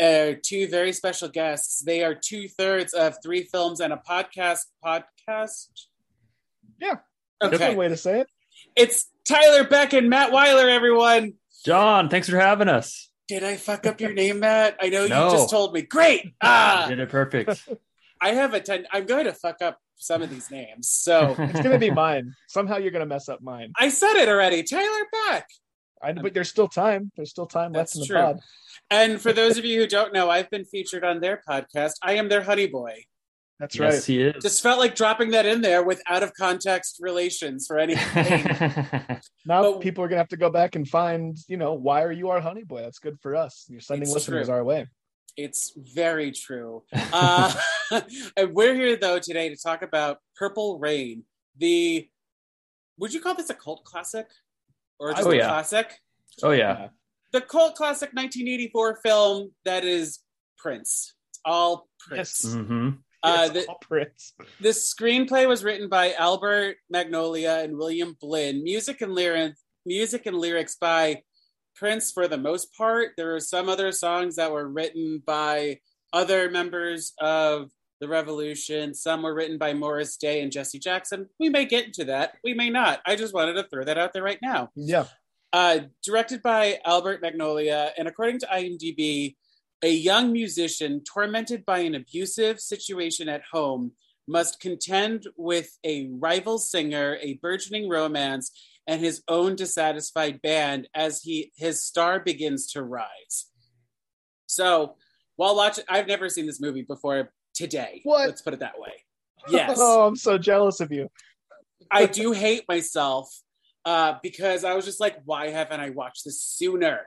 are two very special guests. They are two thirds of three films and a podcast. Podcast? Yeah. That's Okay. one way to say it. It's Tyler Beck and Matt Weiler, everyone. John, thanks for having us. Did I fuck up your name, Matt? I know No. you just told me. Great. You Ah, did it perfect. I have a ten. I'm going to fuck up some of these names. So It's gonna be mine. Somehow you're gonna mess up mine. I said it already. Tyler Beck. I, but there's still time. There's still time left That's in the true. pod. And for those of you who don't know, I've been featured on their podcast. I am their honey boy. That's yes, right. he is. Just felt like dropping that in there with out of context relations for anything. Now But- people are gonna have to go back and find, you know, why are you our honey boy? That's good for us. You're sending listeners true. our way. It's very true. Uh, and we're here though today to talk about Purple Rain. The would you call this a cult classic or just Oh, a yeah. classic? oh yeah. The cult classic 1984 film that is Prince. It's all Prince. Yes. hmm Uh, the, all Prince. this screenplay was written by Albert Magnolia and William Blinn. Music and lyrics, music and lyrics by Prince for the most part. There were some other songs that were written by other members of the Revolution. Some were written by Morris Day and Jesse Jackson. We may get into that. We may not. I just wanted to throw that out there right now. Yeah. Uh, directed by Albert Magnolia, and according to IMDb, a young musician tormented by an abusive situation at home must contend with a rival singer, a burgeoning romance, and his own dissatisfied band as he his star begins to rise. So, while watching, I've never seen this movie before today. What? Let's put it that way. Yes. oh, I'm so jealous of you. I do hate myself uh, because I was just like, why haven't I watched this sooner?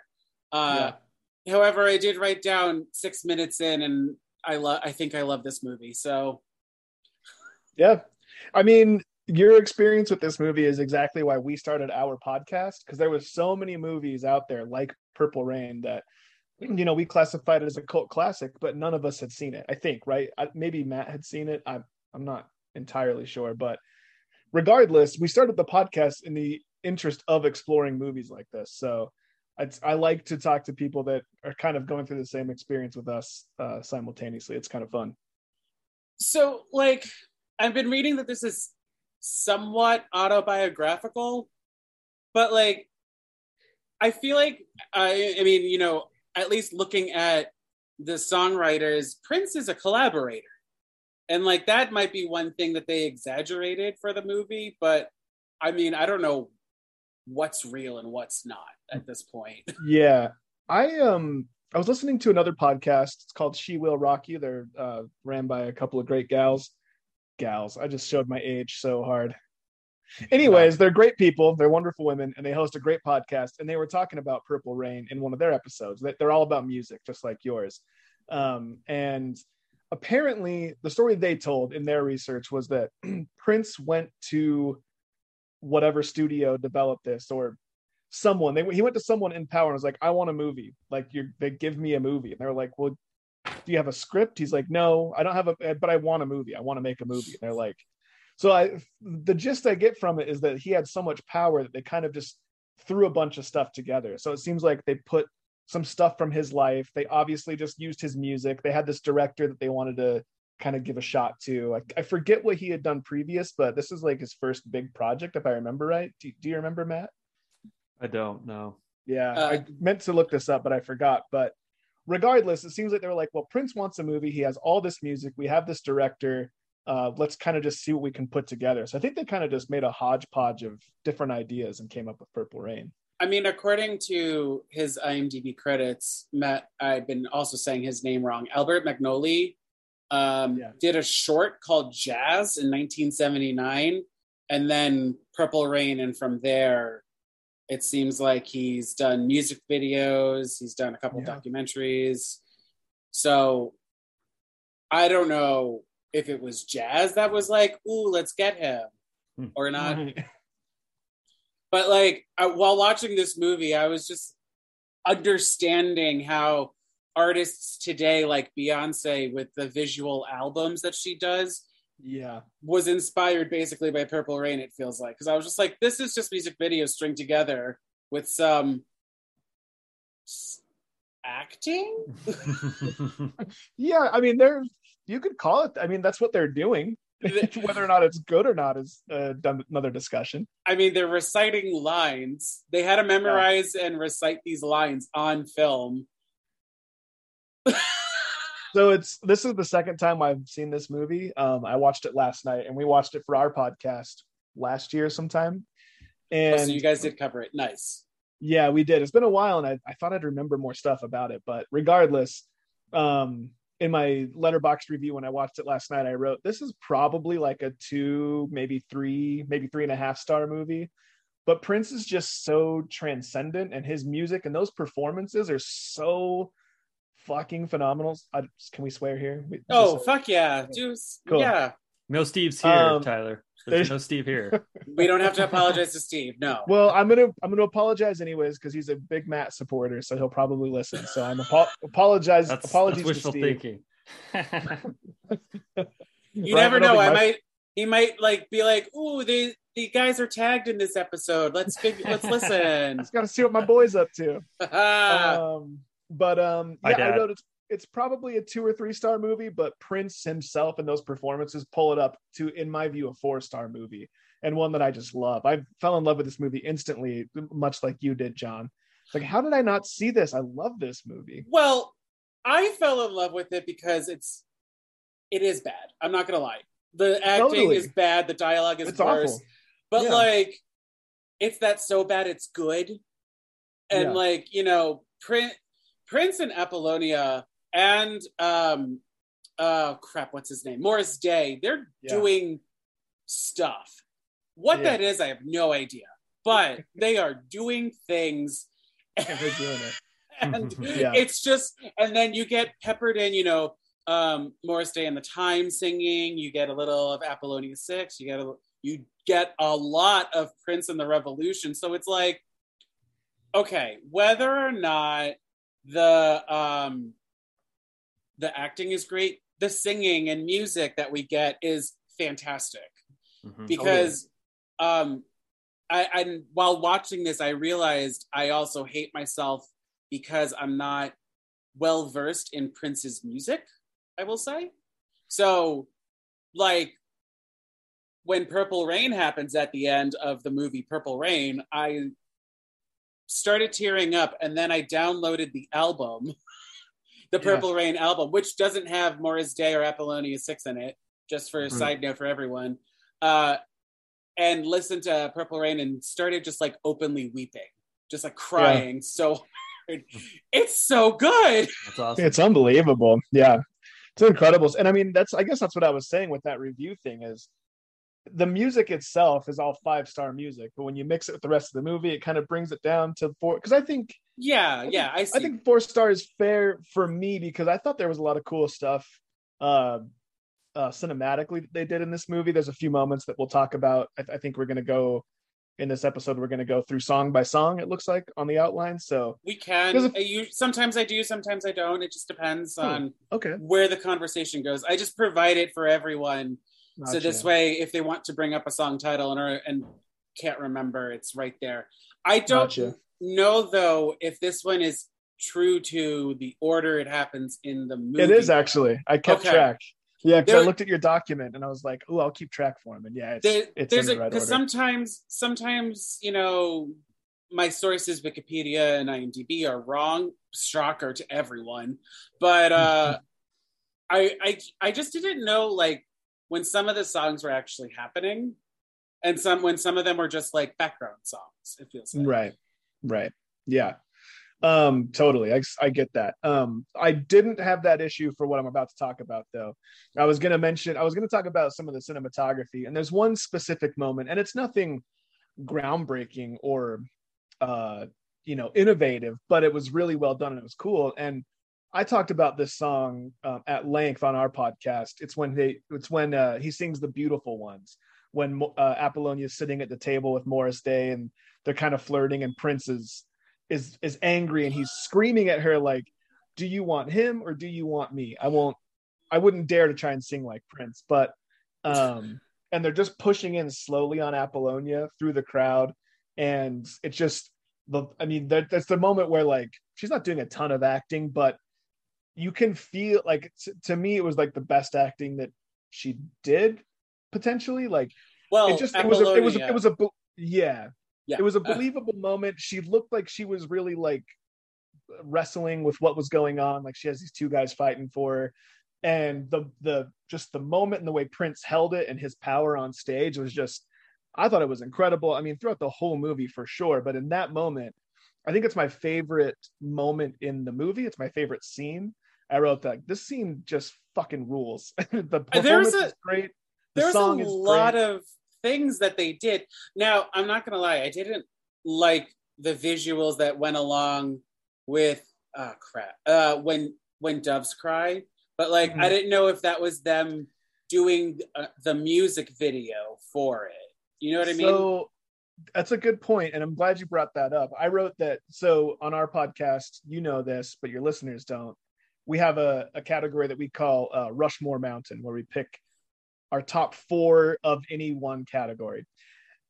Uh, However, I did write down six minutes in, and I love. I think I love this movie. So Yeah. I mean, your experience with this movie is exactly why we started our podcast because there was so many movies out there like Purple Rain that you know we classified it as a cult classic, but none of us had seen it. I think, right? I, maybe Matt had seen it. I'm I'm not entirely sure, but regardless, we started the podcast in the interest of exploring movies like this. So it's, I like to talk to people that are kind of going through the same experience with us uh, simultaneously. It's kind of fun. so like I've been reading that this is somewhat autobiographical, but like I feel like I I mean, you know, at least looking at the songwriters, Prince is a collaborator. And like that might be one thing that they exaggerated for the movie, but I mean, I don't know what's real and what's not at this point. Yeah. I um I was listening to another podcast. It's called She Will Rock You. They're uh ran by a couple of great gals. Gals. I just showed my age so hard. Anyways, they're great people. They're wonderful women and they host a great podcast and they were talking about Purple Rain in one of their episodes. That they're all about music just like yours. Um and apparently the story they told in their research was that Prince went to whatever studio developed this or someone they he went to someone in power and was like i want a movie. Like you they give me a movie. And they're like well do you have a script? He's like no i don't have a eh, but i want a movie. I want to make a movie. And they're like so i the gist i get from it is that he had so much power that they kind of just threw a bunch of stuff together. So it seems like they put some stuff from his life. They obviously just used his music. They had this director that they wanted to kind of give a shot to i, I forget what he had done previous but this is like his first big project if i remember right do, do you remember matt I don't know. yeah, Uh, I meant to look this up, but I forgot. But regardless, it seems like they were like, well, Prince wants a movie. He has all this music. We have this director. Uh, let's kind of just see what we can put together. So I think they kind of just made a hodgepodge of different ideas and came up with Purple Rain. I mean, according to his IMDb credits, Matt, I've been also saying his name wrong. Albert Magnoli um, Yeah. did a short called Jazz in 1979, and then Purple Rain, and from there, it seems like he's done music videos. He's done a couple Yeah. documentaries. So I don't know if it was Jazz that was like, "Ooh, let's get him," Hmm. or not. Right. But like I, while watching this movie, I was just understanding how artists today, like Beyonce, with the visual albums that she does, yeah was inspired basically by Purple Rain. It feels like because I was just like, this is just music videos string together with some acting. yeah i mean they're you could call it i mean that's what they're doing whether or not it's good or not is uh, another discussion I mean, they're reciting lines. They had to memorize and recite these lines on film. So it's this is the second time i've seen this movie um i watched it last night and we watched it for our podcast last year sometime Oh, and so you guys did cover it. Nice. Yeah, we did. It's been a while, and I, I thought I'd remember more stuff about it. But regardless, um, in my Letterboxd review when I watched it last night, I wrote this is probably like a two, maybe three, maybe three and a half star movie. But Prince is just so transcendent, and his music and those performances are so fucking phenomenal. I, can we swear here? We- Oh just- fuck yeah, Juice. Cool. Yeah, no Steve's here, Um, Tyler. there's- There's no Steve here. we don't have to apologize to Steve. No. Well, I'm gonna I'm gonna apologize anyways because he's a big Matt supporter, so he'll probably listen. So I'm apo- apologize. That's, apologies that's to wishful Steve. thinking. you Right, never know. think I might. He might like be like, "Ooh, the the guys are tagged in this episode. Let's fig- let's listen." I just gotta see what my boy's up to. Um, but um, yeah, I dad. wrote it's it's probably a two or three star movie, but Prince himself and those performances pull it up to, in my view, a four star movie and one that I just love. I fell in love with this movie instantly, much like you did, John. It's like, how did I not see this? I love this movie. well, I fell in love with it because it's it is bad. I'm not gonna lie. The acting Totally. is bad. The dialogue is It's worse. awful. But Yeah. like, it's that so bad it's good. And Yeah. like, you know, Prince, Prince and Apollonia and um, uh, crap, what's his name? Morris Day. They're Yeah. doing stuff. What Yeah. that is, I have no idea. But they are doing things, They're doing it. and Yeah. it's just. And then you get peppered in, you know, um, Morris Day and the Time singing. You get a little of Apollonia Six. You get a you get a lot of Prince and the Revolution. So it's like, okay, whether or not the um, the acting is great, the singing and music that we get is fantastic Mhm. because um, I, I while watching this, I realized I also hate myself because I'm not well versed in Prince's music. I will say so. Like when Purple Rain happens at the end of the movie Purple Rain, I started tearing up, and then I downloaded the album, the Yeah. Purple Rain album, which doesn't have Morris Day or Apollonia Six in it. Just for a Mhm. side note for everyone, uh, and listened to Purple Rain and started just like openly weeping, just like crying so hard. It's so good. That's awesome. It's unbelievable. Yeah. It's incredible. And I mean, that's I guess that's what I was saying with that review thing is the music itself is all five star music, but when you mix it with the rest of the movie, it kind of brings it down to four. Because I think Yeah, think- yeah, I see. I think four stars is fair for me because I thought there was a lot of cool stuff uh, uh, cinematically that they did in this movie. There's a few moments that we'll talk about. I, I think we're going to go in this episode. We're going to go through song by song. It looks like on the outline. So we can. If- uh, you sometimes I do, sometimes I don't. It just depends Hmm. on okay, where the conversation goes. I just provide it for everyone, so this way, if they want to bring up a song title and or, and can't remember, it's right there. I don't know though if this one is true to the order it happens in the movie. It is actually. I kept Okay. track. Yeah, because I looked at your document and I was like, "Oh, I'll keep track for him." And yeah, it's There, it's there's in a the right order. sometimes sometimes you know my sources Wikipedia and IMDb are wrong. Shocker to everyone, but uh, I I I just didn't know like when some of the songs were actually happening, and some when some of them were just like background songs. It feels like. Right, right, yeah, um, totally. I I get that. Um, I didn't have that issue for what I'm about to talk about, though. I was going to mention. I was going to talk about some of the cinematography, and there's one specific moment, and it's nothing groundbreaking or uh you know innovative but it was really well done and it was cool and I talked about this song um, at length on our podcast. It's when they, it's when uh, he sings the beautiful ones. When uh, Apollonia is sitting at the table with Morris Day and they're kind of flirting, and Prince is is is angry and he's screaming at her like, "Do you want him or do you want me?" I won't. I wouldn't dare to try and sing like Prince, but um, and they're just pushing in slowly on Apollonia through the crowd, and it's just the. I mean, that, that's the moment where like she's not doing a ton of acting, but you can feel like t- to me it was like the best acting that she did potentially. Like, well, it just it was a, it was a, it was a yeah yeah. it was a Uh, believable moment. She looked like she was really like wrestling with what was going on. Like she has these two guys fighting for her. And the the just the moment and the way Prince held it and his power on stage was just I thought it was incredible. I mean, throughout the whole movie for sure, but in that moment, I think it's my favorite moment in the movie. It's my favorite scene. I wrote that this scene just fucking rules. the performance a- is great. The There's a is lot great. of things that they did. Now, I'm not gonna lie, I didn't like the visuals that went along with oh crap. Uh when when doves cry, but like Mhm. I didn't know if that was them doing uh, the music video for it. You know what I mean? So that's a good point, and I'm glad you brought that up. I wrote that so on our podcast, you know this, but your listeners don't. We have a, a category that we call uh, Rushmore Mountain, where we pick our top four of any one category.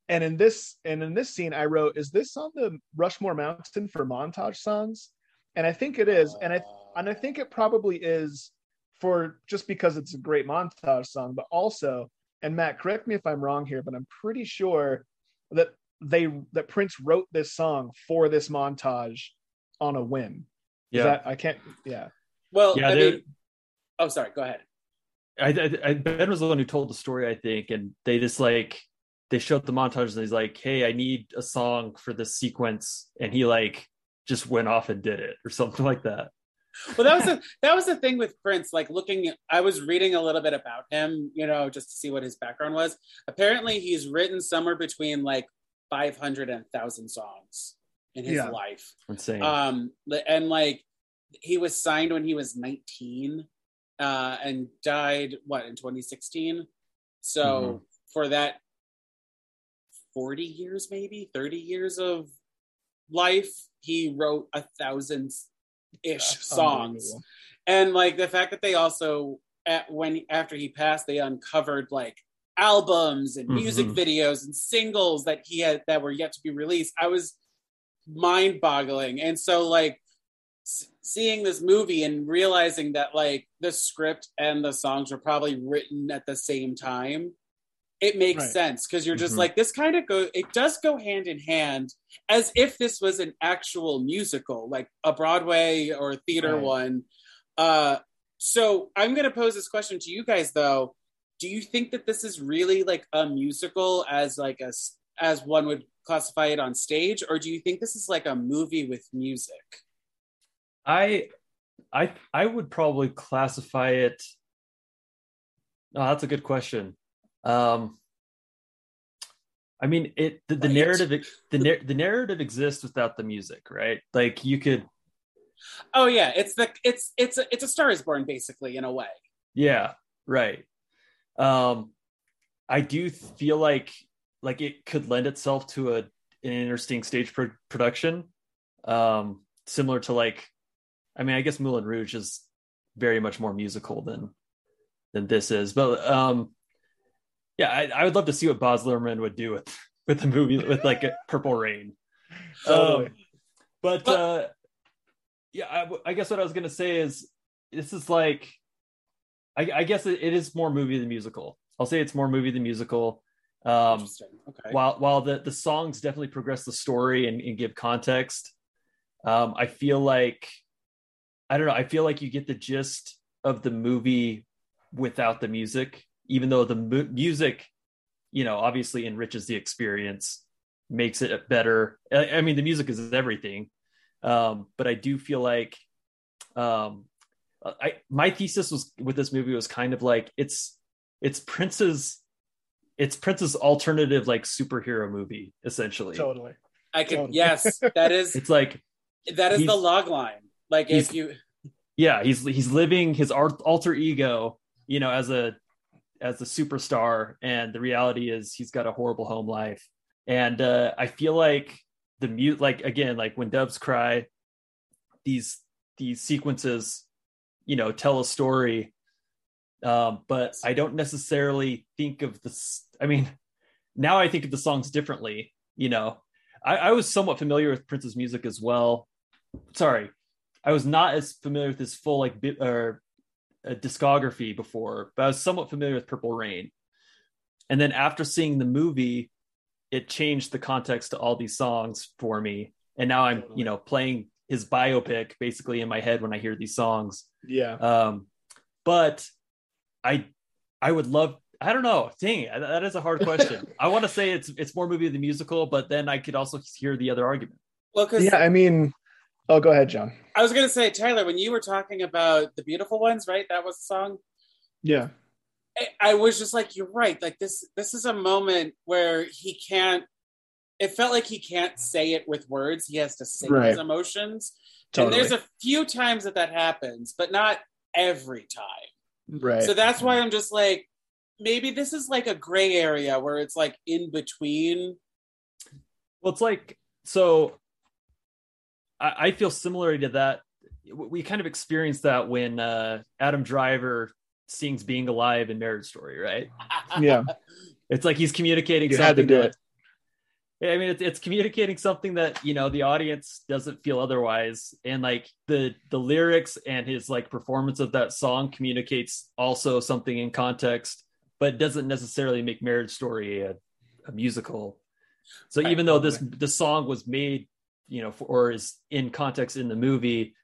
And in this and in this scene, I wrote, "Is this on the Rushmore Mountain for montage songs?" And I think it is, and I and I think it probably is for just because it's a great montage song, but also, and Matt, correct me if I'm wrong here, but I'm pretty sure that they that Prince wrote this song for this montage on a whim. Yeah. that I can't yeah. Well, Yeah, I mean, oh, sorry. Go ahead. I, I, I Ben was the one who told the story, I think, and they just like they showed the montage and he's like, "Hey, I need a song for this sequence," and he like just went off and did it or something like that. well that was the that was the thing with prince like looking i was reading a little bit about him you know just to see what his background was apparently he's written somewhere between like 500 and 1000 songs in his Yeah. life Insane. um and like he was signed when he was 19 uh and died what in 2016 so Mhm. for that 40 years maybe 30 years of life he wrote a thousand ish songs. and like the fact that they also at when after he passed they uncovered like albums and music Mhm. videos and singles that he had that were yet to be released. I was mind boggling and so like seeing this movie and realizing that like the script and the songs were probably written at the same time it makes Right. sense because you're just Mhm. like this kind of go it does go hand in hand as if this was an actual musical like a broadway or theater Right. one uh so i'm going to pose this question to you guys though do you think that this is really like a musical as like a s- as one would classify it on stage or do you think this is like a movie with music I I I would probably classify it. Oh, that's a good question. Um, I mean, it the, the Right. narrative the the narrative exists without the music, right? Like you could, oh yeah it's the it's it's a, it's a star is born basically in a way yeah, right. Um, I do feel like like it could lend itself to a an interesting stage pro- production, um, similar to like, I mean, I guess Moulin Rouge is very much more musical than than this is, but um, yeah, I, I would love to see what Baz Luhrmann would do with with the movie with like Purple Rain. Um, but, uh, yeah, I guess what I was gonna say is this is like, I, I guess it, it is more movie than musical. I'll say it's more movie than musical. Um, okay while while the the songs definitely progress the story and, and give context, um, I feel like I don't know. I feel like you get the gist of the movie without the music, even though the mu- music, you know, obviously enriches the experience, makes it better. I, I mean, the music is everything, um, but I do feel like um, I my thesis was with this movie was kind of like it's it's Prince's it's Prince's alternative like superhero movie essentially. totally. i can totally. yes that is It's like that is the he's- log line like if he's- you yeah, he's he's living his art, alter ego, you know, as a as a superstar, and the reality is he's got a horrible home life. And uh, I feel like the mute, like again, like when doves cry, these these sequences, you know, tell a story. Um, but I don't necessarily think of this. I mean, now I think of the songs differently. You know, I, I was somewhat familiar with Prince's music as well. Sorry, I was not as familiar with his full like bit or uh, discography before, but I was somewhat familiar with Purple Rain. And then after seeing the movie, it changed the context to all these songs for me. And now I'm, you know, playing his biopic basically in my head when I hear these songs. Yeah. Um, but I, I would love. I don't know. Dang, that is a hard question. I want to say it's it's more movie than musical, but then I could also hear the other argument. Well, because Yeah, I mean, oh, go ahead, John. I was gonna say, Tyler, when you were talking about the beautiful ones, right? That was the song. Yeah. I, I was just like, you're right. Like this, this is a moment where he can't. It felt like he can't say it with words. He has to sing Right. his emotions. Totally. And there's a few times that that happens, but not every time. right. So that's why I'm just like, maybe this is like a gray area where it's like in between. Well, it's like so. I, I feel similarly to that. We kind of experienced that when uh, Adam Driver sings "Being Alive" in Marriage Story, right? yeah. It's like he's communicating. You had to do that- it. Yeah, I mean, it's, it's communicating something that you know the audience doesn't feel otherwise, and like the the lyrics and his like performance of that song communicates also something in context, but doesn't necessarily make Marriage Story a, a musical. So even though this the song was made, you know, for, or is in context in the movie,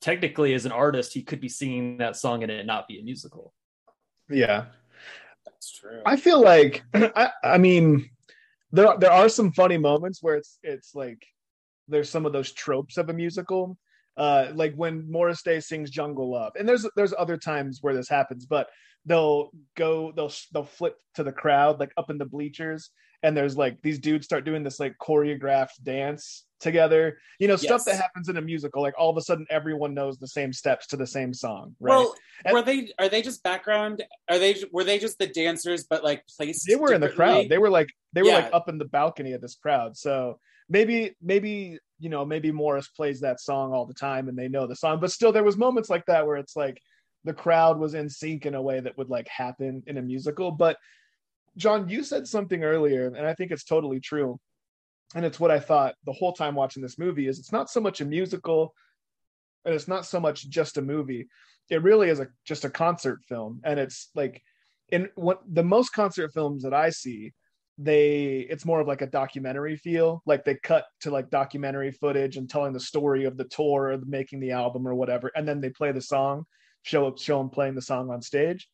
technically as an artist, he could be singing that song and it not be a musical. Yeah. That's true. I feel like I, I mean there there are some funny moments where it's it's like there's some of those tropes of a musical. Uh like when Morris Day sings Jungle Love. And there's there's other times where this happens, but they'll go they'll they'll flip to the crowd like up in the bleachers and there's like these dudes start doing this like choreographed dance together. You know, stuff that happens in a musical like all of a sudden everyone knows the same steps to the same song, right? Well, And- were they? Are they just background? Are they? Were they just the dancers, but like placed? they were in the crowd. They were like they were Yeah. like up in the balcony of this crowd. So maybe maybe you know maybe Morris plays that song all the time and they know the song. But still, there was moments like that where it's like the crowd was in sync in a way that would like happen in a musical. But John, you said something earlier, and I think it's totally true. And it's what I thought the whole time watching this movie is it's not so much a musical and it's not so much just a movie. It really is a just a concert film. And it's like in what the most concert films that I see, they it's more of like a documentary feel. Like they cut to like documentary footage and telling the story of the tour or the making the album or whatever, and then they play the song, show up, show them playing the song on stage.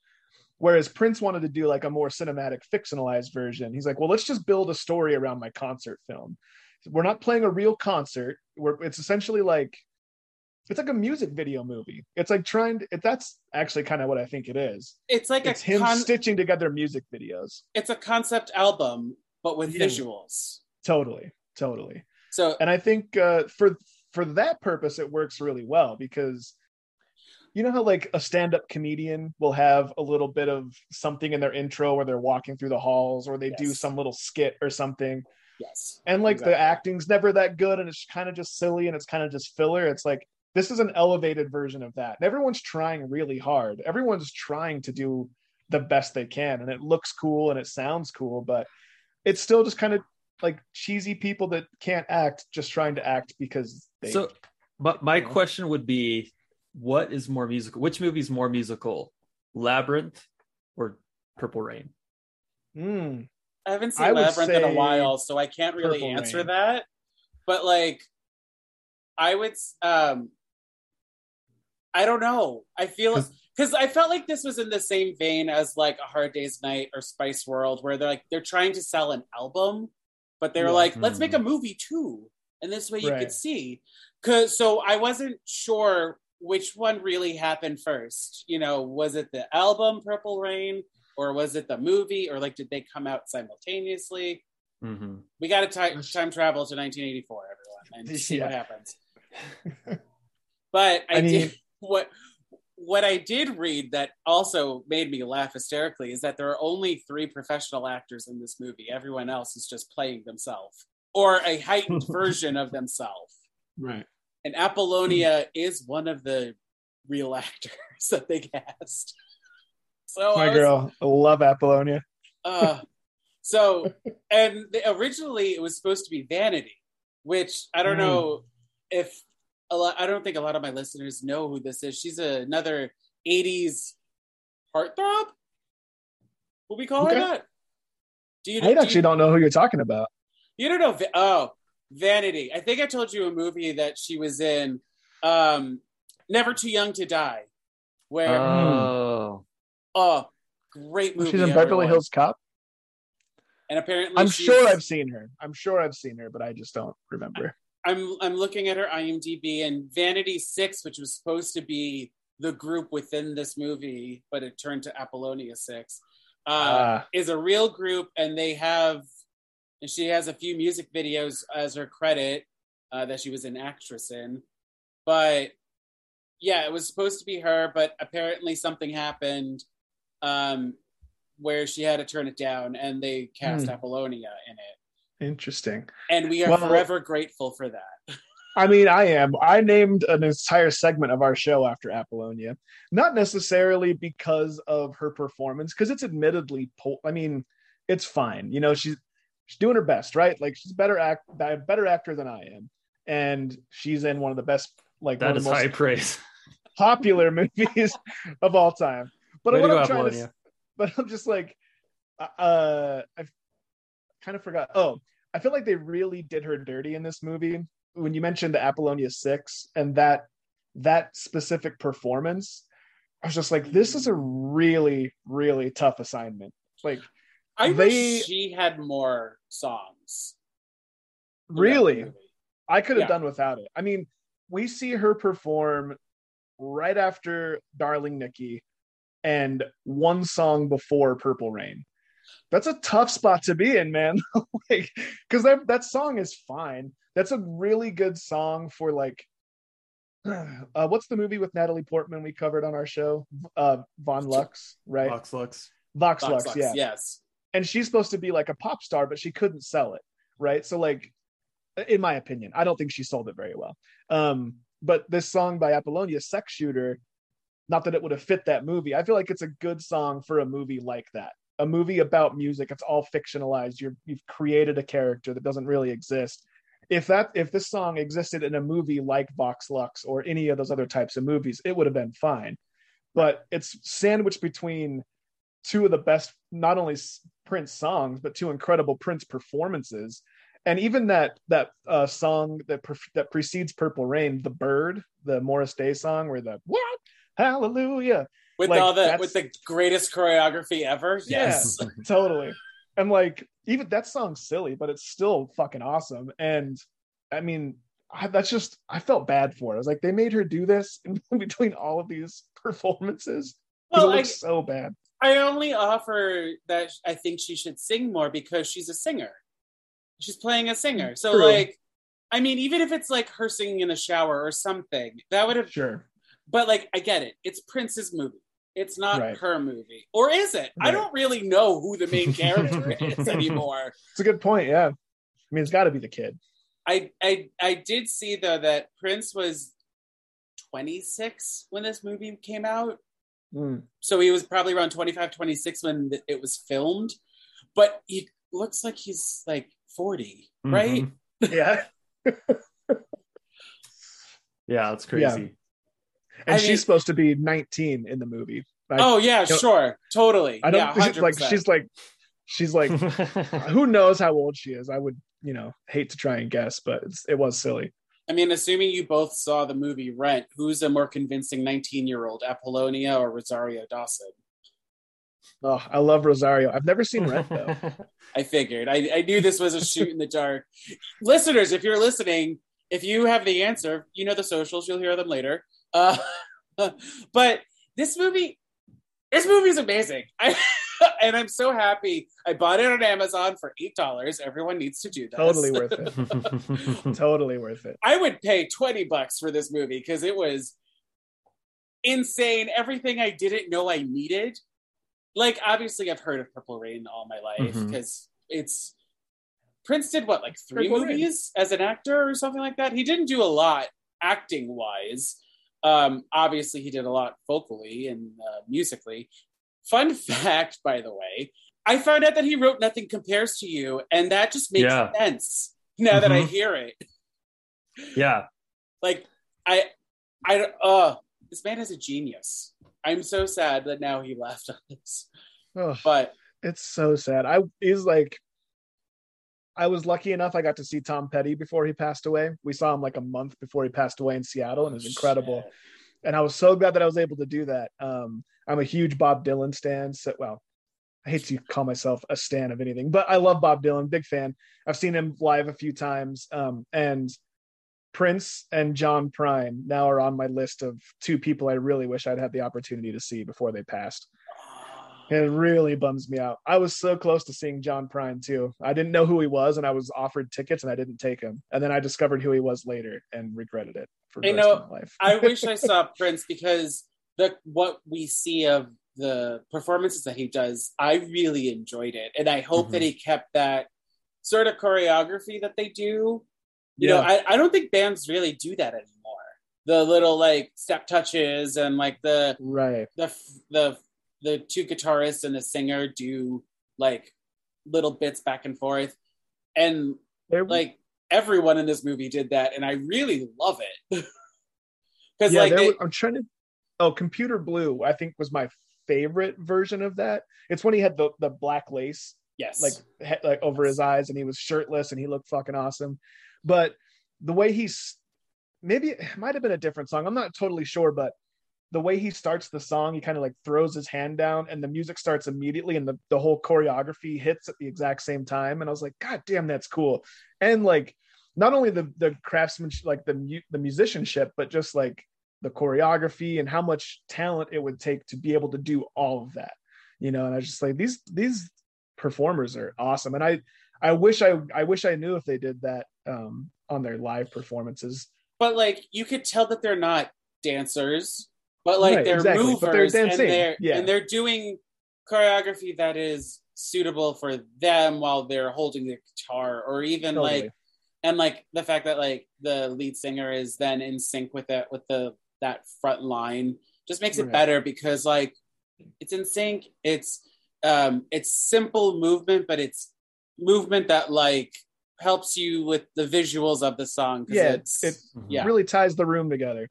Whereas Prince wanted to do like a more cinematic, fictionalized version. He's like, well, let's just build a story around my concert film. We're not playing a real concert. We're it's essentially like it's like a music video movie. It's like trying to. It, that's actually kind of what I think it is. It's like It's a him con- stitching together music videos. it's a concept album, but with Yeah. visuals. Totally, totally. So And I think uh, for for that purpose, it works really well because you know how like a stand-up comedian will have a little bit of something in their intro where they're walking through the halls or they do some little skit or something? Yes, and like the acting's never that good and it's kind of just silly and it's kind of just filler. It's like this is an elevated version of that. And everyone's trying really hard. Everyone's trying to do the best they can and it looks cool and it sounds cool but it's still just kind of like cheesy people that can't act just trying to act because they So, but my you know? question would be, what is more musical? Which movie is more musical, Labyrinth or Purple Rain? Mm, I haven't seen I Labyrinth in a while, so I can't really Purple answer Rain. that. But like, I would. um I don't know. I feel 'Cause- because I felt like this was in the same vein as like a Hard Day's Night or Spice World, where they're like they're trying to sell an album, but they're Yeah. like, let's make a movie too, and this way you Right. could see. Cause so I wasn't sure which one really happened first. You know, was it the album Purple Rain or was it the movie or like did they come out simultaneously? Mm-hmm. We got to time time travel to 1984, everyone, and see what happens. But I, I mean- did what what I did read that also made me laugh hysterically is that there are only three professional actors in this movie. Everyone else is just playing themselves or a heightened version of themselves. Right. And Apollonia is one of the real actors that they cast. So My was- girl, I love Apollonia. uh, so, and the, originally it was supposed to be Vanity, which I don't Mm. know if a lot. I don't think a lot of my listeners know who this is. She's another '80s heartthrob. Will we call Okay. her that? Do you? I do actually you, don't know who you're talking about. you don't know? Oh, Vanity. I think I told you a movie that she was in. Um, Never Too Young to Die, where Oh, oh, great movie. She's in Beverly. Hills Cop. and apparently I'm she's- sure I've seen her. I'm sure I've seen her, but I just don't remember. I'm I'm looking at her IMDb and Vanity Six, which was supposed to be the group within this movie, but it turned to Apollonia Six, uh, Ah. is a real group, and they have, and she has a few music videos as her credit uh, that she was an actress in, but yeah, it was supposed to be her, but apparently something happened um, where she had to turn it down, and they cast Hmm. Apollonia in it, Interesting. and we are Well- forever grateful for that. I mean, I am. I named an entire segment of our show after Apollonia, not necessarily because of her performance, because it's admittedly, po- I mean, it's fine. You know, she's she's doing her best, right? Like she's better act, a better actor than I am, and she's in one of the best, like one that of the high praise. popular movies of all time. But Way what I'm trying to, Apollonia. but I'm just like, uh, I kind of forgot. Oh, I feel like they really did her dirty in this movie. When you mentioned the Apollonia Six and that that specific performance, I was just like, this is a really, really tough assignment. Like, I They- wish she had more songs. really. I could have Yeah. done without it. I mean, we see her perform right after Darling Nikki and one song before Purple Rain. That's a tough spot to be in, man. like, because that that song is fine. That's a really good song for like. Uh, what's the movie with Natalie Portman we covered on our show? Uh, Von Lux, right? Vox Lux. Vox, Vox Lux, Lux, yeah Yes. And she's supposed to be like a pop star, but she couldn't sell it, right? So like, in my opinion, I don't think she sold it very well. Um, but this song by Apollonia, "Sex Shooter," not that it would have fit that movie. I feel like it's a good song for a movie like that, a movie about music. It's all fictionalized. You're you've created a character that doesn't really exist. If that if this song existed in a movie like Vox Lux or any of those other types of movies, it would have been fine. But it's sandwiched between two of the best not only Prince songs but two incredible Prince performances. And even that that uh, song that pre- that precedes Purple Rain, the Bird, the Morris Day song, where the what Hallelujah, With Like, all the with the greatest choreography ever. Yes. totally. And like even that song's silly, but it's still fucking awesome. And I mean, I, that's just I felt bad for it. I was like, they made her do this in between all of these performances. Well, it I, so bad. I only offer that I think she should sing more because she's a singer. She's playing a singer. So True. like I mean, even if it's like her singing in the shower or something, that would have Sure. but like I get it. It's Prince's movie. It's not Right. her movie. Or is it? I don't really know who the main character is anymore. It's a good point. Yeah. I mean, it's got to be the kid. I, I I did see though that Prince was 26 when this movie came out. Mm. So he was probably around 25, 26 when it was filmed. But he looks like he's like 40, right? Mhm. Yeah. Yeah, that's Yeah. crazy. And I she's mean- supposed to be 19 in the movie. I, oh yeah, you know, sure. Totally. I don't yeah, like 100%. she's like she's like who knows how old she is. I would, you know, hate to try and guess, but it's, it was silly. I mean, assuming you both saw the movie Rent, who's a more convincing 19 year old, Apollonia or Rosario Dawson? Oh, I love Rosario. I've never seen Rent though. I figured. I, I knew this was a shoot in the dark. Listeners, if you're listening, if you have the answer, you know the socials, you'll hear them later. Uh, but this movie, this movie is amazing. I, and I'm so happy. I bought it on Amazon for $8. Everyone needs to do that. totally worth it. totally worth it. I would pay 20 bucks for this movie because it was insane. Everything I didn't know I needed. Like obviously, I've heard of Purple Rain all my life because it's Prince did what like three Purple Rain. movies as an actor or something like that. He didn't do a lot acting wise. Um, obviously, he did a lot vocally and uh, musically. Fun fact, by the way, I found out that he wrote "Nothing Compares to You," and that just makes Yeah. sense now that I Mhm. hear it. Yeah. Like, I, I, uh, this man is a genius. I'm so sad that now he left us. Oh, But it's so sad. I he's like I was lucky enough I got to see Tom Petty before he passed away. We saw him like a month before he passed away in Seattle and it was incredible. Shit. And I was so glad that I was able to do that. Um I'm a huge Bob Dylan stan. So, well, I hate to call myself a stan of anything, but I love Bob Dylan, big fan. I've seen him live a few times. Um, and Prince and John Prine now are on my list of two people I really wish I'd had the opportunity to see before they passed. It really bums me out. I was so close to seeing John Prine too. I didn't know who he was, and I was offered tickets, and I didn't take him. And then I discovered who he was later, and regretted it for the rest know. of my life. I wish I saw Prince because the what we see of the performances that he does, I really enjoyed it, and I hope Mhm. that he kept that sort of choreography that they do. You Yeah. know, I, I don't think bands really do that anymore. The little like step touches and like the right. the the the two guitarists and the singer do like little bits back and forth, and There, like everyone in this movie did that, and I really love it because yeah, like they, was- I'm trying to. Oh, Computer Blue, I think was my favorite version of that. It's when he had the the black lace yes, like he- like over his eyes and he was shirtless and he looked fucking awesome but the way he's maybe it might have been a different song i'm not totally sure but the way he starts the song he kind of like throws his hand down and the music starts immediately and the, the whole choreography hits at the exact same time. And i was like god damn that's cool. And like not only the the craftsmanship like the the musicianship but just like the choreography and how much talent it would take to be able to do all of that you know? And i was just like these these performers are awesome. And i i wish i i wish i knew if they did that um on their live performances. But like you could tell that they're not dancers, but like Right, they're exactly, movers but they're and they're yeah. and they're doing choreography that is suitable for them while they're holding the guitar, or even Totally. like and like the fact that like the lead singer is then in sync with it with the that front line just makes it Right. better because like it's in sync it's um it's simple movement but it's movement that like helps you with the visuals of the song Yeah, it's it- yeah really ties the room together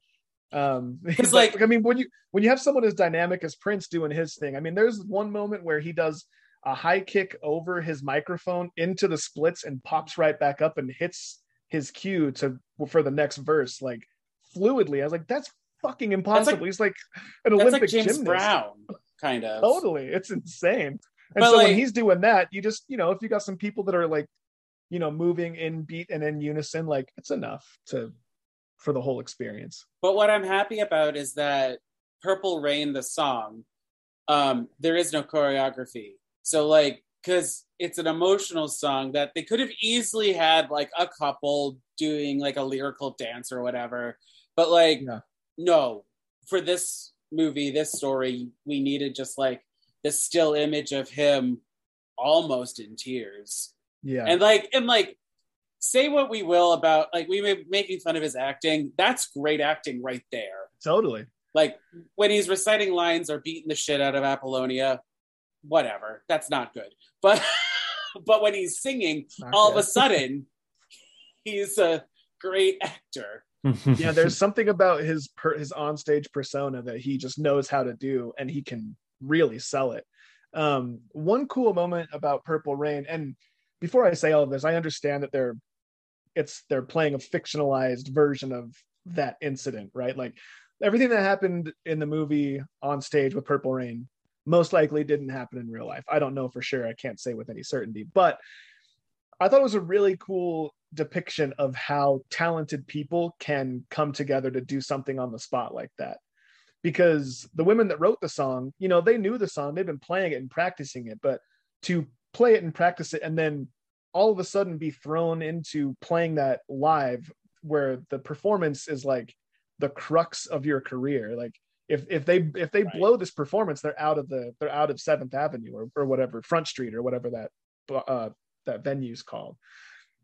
um Because, like like- i mean when you when you have someone as dynamic as prince doing his thing i mean there's one moment where he does a high kick over his microphone into the splits and pops right back up and hits his cue to for the next verse like fluidly. I was like that's fucking impossible. He's like an olympic like James gymnast. Brown kind of. Totally. It's insane. And But, so like- when he's doing that you just you know if you got some people that are like you know moving in beat and in unison like it's enough to for the whole experience But what I'm happy about is that Purple Rain, the song, um, there is no choreography. So like, because it's an emotional song that they could have easily had like a couple doing like a lyrical dance or whatever. But like, Yeah. no, for this movie, this story, we needed just like this still image of him almost in tears yeah and like and like say what we will about like we may making fun of his acting. That's great acting right there. Totally. Like when he's reciting lines or beating the shit out of apollonia whatever. That's not good. But but when he's singing Not all of a sudden he's a great actor. Yeah there's something about his per, his onstage persona that he just knows how to do and he can really sell it. Um one cool moment about purple rain and before i say all of this i understand that they're it's they're playing a fictionalized version of that incident right? Like everything that happened in the movie on stage with purple rain most likely didn't happen in real life. I don't know for sure. I can't say with any certainty. But i thought it was a really cool depiction of how talented people can come together to do something on the spot like that. Because the women that wrote the song you know they knew the song. They've been playing it and practicing it. But to play it and practice it and then all of a sudden be thrown into playing that live where the performance is like the crux of your career like if if they if they Right. blow this performance, they're out of the they're out of Seventh Avenue or or whatever Front Street or whatever that uh that venue's called.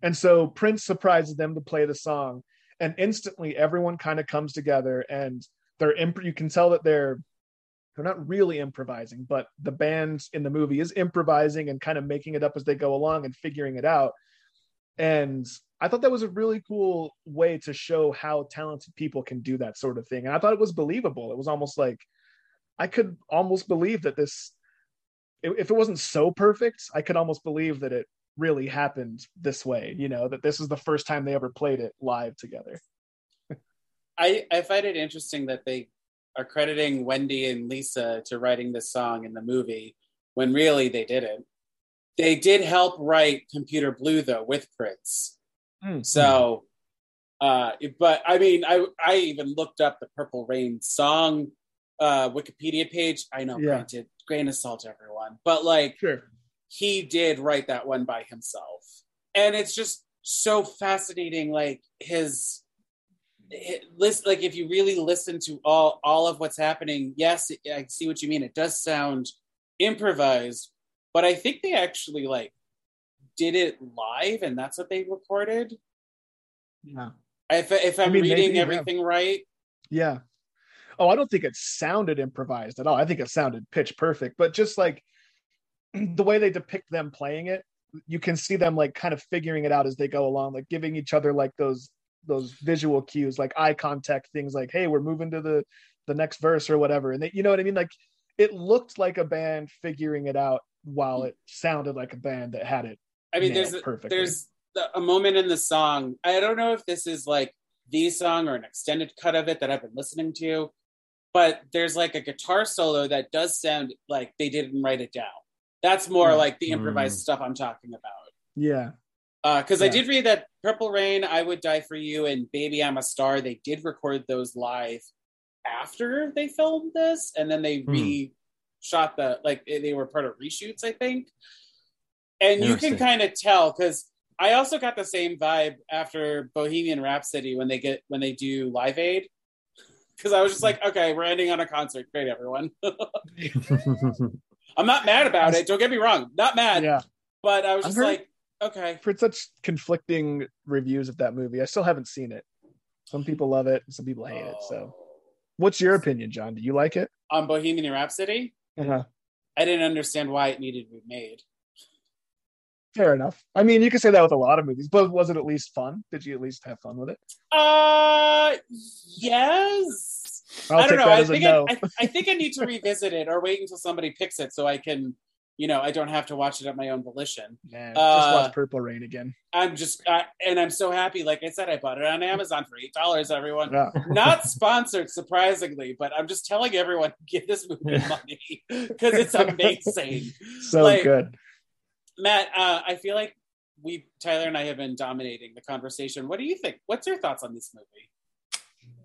And so Prince surprises them to play the song, and instantly everyone kind of comes together and they're imp- you can tell that they're they're not really improvising, but the band in the movie is improvising and kind of making it up as they go along and figuring it out. And I thought that was a really cool way to show how talented people can do that sort of thing. And I thought it was believable. It was almost like I could almost believe that this, if it wasn't so perfect, I could almost believe that it really happened this way, you know, that this is the first time they ever played it live together. I, I find it interesting that they are crediting Wendy and Lisa to writing this song in the movie when really they didn't. They did help write Computer Blue though with Prince. So, uh, but I mean, I I even looked up the Purple Rain song uh, Wikipedia page. I know, Yeah. granted, grain of salt, everyone, but like Sure. he did write that one by himself, and it's just so fascinating. Like his, hi- list, like if you really listen to all all of what's happening, yes, I see what you mean. It does sound improvised, but I think they actually like did it live, and that's what they recorded. Yeah. If if I'm mean, reading everything right, Yeah. Oh, I don't think it sounded improvised at all. I think it sounded pitch perfect, but just like the way they depict them playing it, you can see them like kind of figuring it out as they go along, like giving each other like those those visual cues, like eye contact things like, hey, we're moving to the the next verse or whatever. And they, you know what I mean? Like it looked like a band figuring it out while it sounded like a band that had it. I mean, nailed there's a, perfectly. there's a moment in the song. I don't know if this is like the song or an extended cut of it that I've been listening to, but there's like a guitar solo that does sound like they didn't write it down. That's more Hmm. like the improvised Hmm. stuff I'm talking about. Yeah. Because I Yeah. did read that Purple Rain, I Would Die for You, and Baby I'm a Star, they did record those live after they filmed this, and then they Hmm. re-shot the like they were part of reshoots, I think. And you can kind of tell because I also got the same vibe after Bohemian Rhapsody when they get when they do Live Aid. Because I was just like, okay, we're ending on a concert. Great, everyone. I'm not mad about it. Don't get me wrong, not mad. Yeah. But I was just heard- like, okay. For such conflicting reviews of that movie, I still haven't seen it. Some people love it, some people hate it. So, what's your opinion, John? Do you like it? on Bohemian Rhapsody, Uh-huh. I didn't understand why it needed to be made. Fair enough. I mean, you can say that with a lot of movies, but was it at least fun? Did you at least have fun with it? Uh, yes. I'll I don't know. I think no. I, I, I think I need to revisit it or wait until somebody picks it so I can, you know, I don't have to watch it at my own volition. Nah, just uh, watch Purple Rain again. I'm just, I, and I'm so happy. Like I said, I bought it on Amazon for eight dollars. Everyone, Yeah. not sponsored, surprisingly, but I'm just telling everyone give this movie money because it's amazing. So Like- good. Matt, uh, I feel like we Tyler and I have been dominating the conversation. What do you think? What's your thoughts on this movie?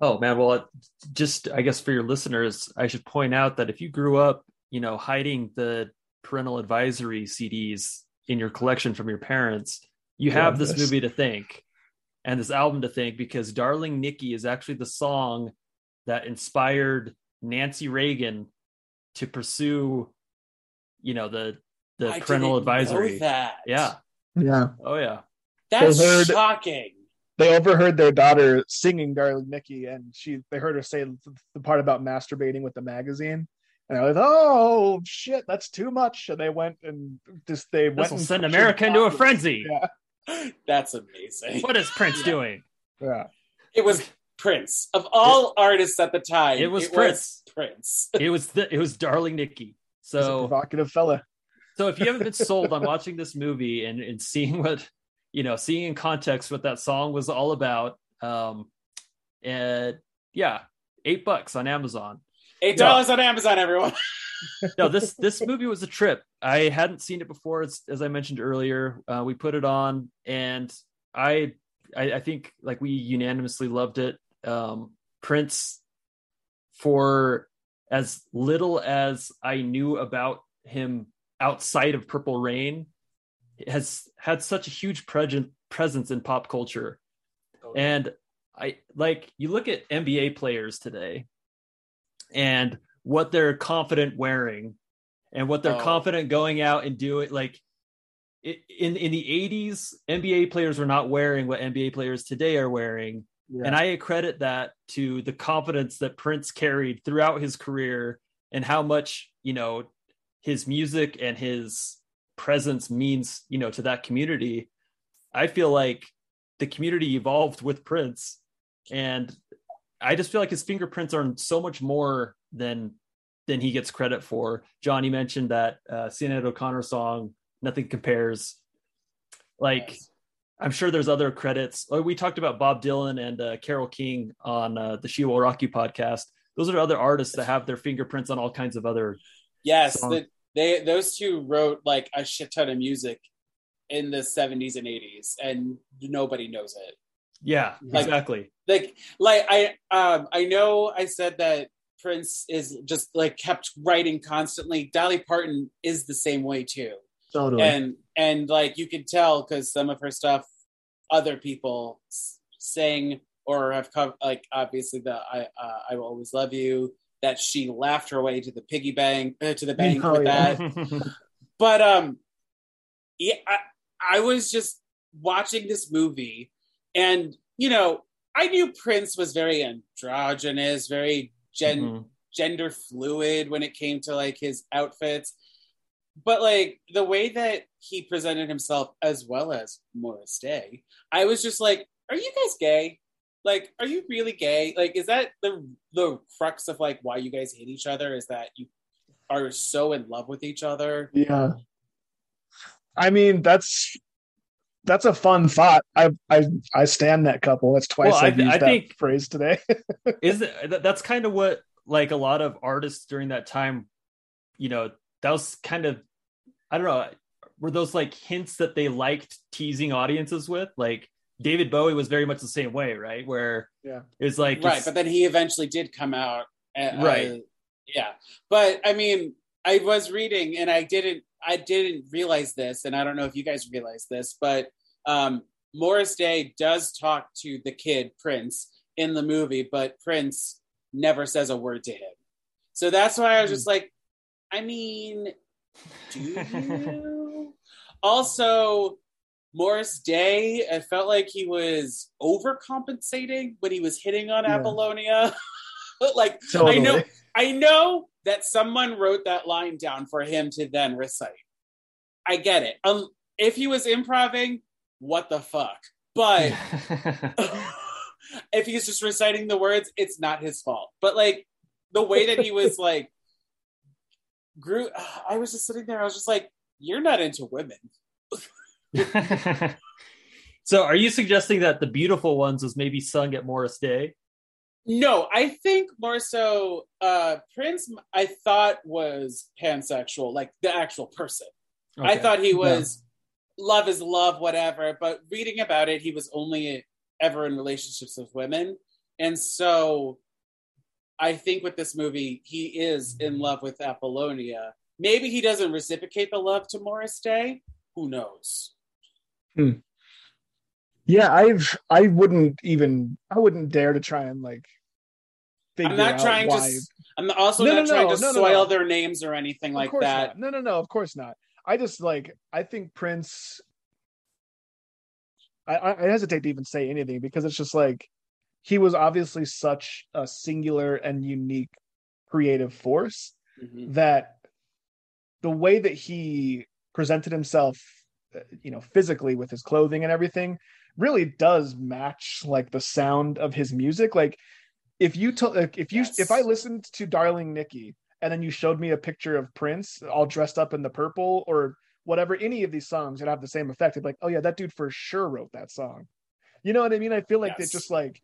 Oh man, well, just I guess for your listeners, I should point out that if you grew up, you know, hiding the parental advisory CDs in your collection from your parents, you have this this. movie to thank and this album to thank because "Darling Nikki" is actually the song that inspired Nancy Reagan to pursue, you know, the the I parental didn't know advisory. that. Yeah. Yeah. Oh yeah. That's They heard- shocking. They overheard their daughter singing Darling Nikki, and she they heard her say the part about masturbating with the magazine. And I was, oh shit, that's too much. And they went and just they This went will and send America into a frenzy. Yeah. That's amazing. What is Prince Yeah. doing? Yeah. It was Prince. Of all artists at the time, It was Prince. Prince. It was the it was Darling Nikki. He's a So provocative fella. So if you haven't been sold on watching this movie and, and seeing what you know, seeing in context what that song was all about, um, and yeah, eight bucks on Amazon. Eight dollars on Amazon, everyone. No, this this movie was a trip. I hadn't seen it before, as, as I mentioned earlier. Uh, we put it on, and I, I I think like we unanimously loved it. Um, Prince, for as little as I knew about him outside of Purple Rain, has had such a huge present presence in pop culture. And I like you look at NBA players today, and what they're confident wearing and what they're Oh. confident going out and doing like in in the 80s NBA players were not wearing what NBA players today are wearing and I accredit that to the confidence that Prince carried throughout his career and how much, you know, his music and his presence means, you know, to that community. I feel like the community evolved with Prince and I just feel like his fingerprints are so much more than than he gets credit for. Johnny mentioned that uh Sinead O'Connor song, Nothing Compares. Like Yes. I'm sure there's other credits. Like we talked about Bob Dylan and uh, Carole King on uh, the She Will Rock You podcast. Those are other artists that have their fingerprints on all kinds of other. Yes, the, they those two wrote like a shit ton of music in the 70s and 80s, and nobody knows it. Yeah, Like- exactly. Like, like I um I know I said that Prince is just like kept writing constantly. Dolly Parton is the same way too. totally. and and like you could tell because some of her stuff other people sing or have come like obviously the i uh, i will always love you that she laughed her way to the piggy bank uh, to the bank Oh, with yeah. that but um yeah I, I was just watching this movie and you know i knew prince was very androgynous very gen Mhm. gender fluid when it came to like his outfits but like the way that he presented himself as well as Morris Day, I was just like, are you guys gay? Like, are you really gay? Like, is that the the crux of like why you guys hate each other? Is that you are so in love with each other? Yeah. I mean, that's that's a fun thought. I I I stand that couple. That's twice Well, I I've th- used I that think- phrase today. Is it, that, that's kind of what like a lot of artists during that time, you know, that was kind of, I don't know, were those like hints that they liked teasing audiences with? Like David Bowie was very much the same way, right? Where Yeah. it's like right, it's- but then he eventually did come out. uh, Right. uh, yeah, but I mean, I was reading and I didn't I didn't realize this, and I don't know if you guys realize this, but um, Morris Day does talk to the kid Prince in the movie, but Prince never says a word to him. So that's why I was just like, I mean, do you? also, Morris Day, I felt like he was overcompensating when he was hitting on Yeah. Apollonia. like totally. I know I know that someone wrote that line down for him to then recite. I get it. Um, if he was improving, what the fuck? But if he's just reciting the words, it's not his fault. But like the way that he was like grew I was just sitting there, I was just like, you're not into women. so are you suggesting that the beautiful ones was maybe sung at Morris Day? No, I think more so uh Prince I thought was pansexual, like the actual person. I thought he was love is love, whatever. But reading about it, he was only ever in relationships with women. And so I think with this movie, he is in love with Apollonia. Maybe he doesn't reciprocate the love to Morris Day. Who knows? Hmm. Yeah, I've I wouldn't even I wouldn't dare to try and like figure I'm not trying why. to. I'm also No, not no, trying no, to soil their names or anything Of like that. not. No, no, no. Of course not. I just like I think Prince. I, I hesitate to even say anything because it's just like he was obviously such a singular and unique creative force Mhm. that the way that he presented himself uh, you know physically with his clothing and everything really does match like the sound of his music like if you like, if you Yes. if i listened to darling nikki and then you showed me a picture of prince all dressed up in the purple or whatever any of these songs would have the same effect It'd be like oh yeah that dude for sure wrote that song you know what i mean i feel like Yes. it just like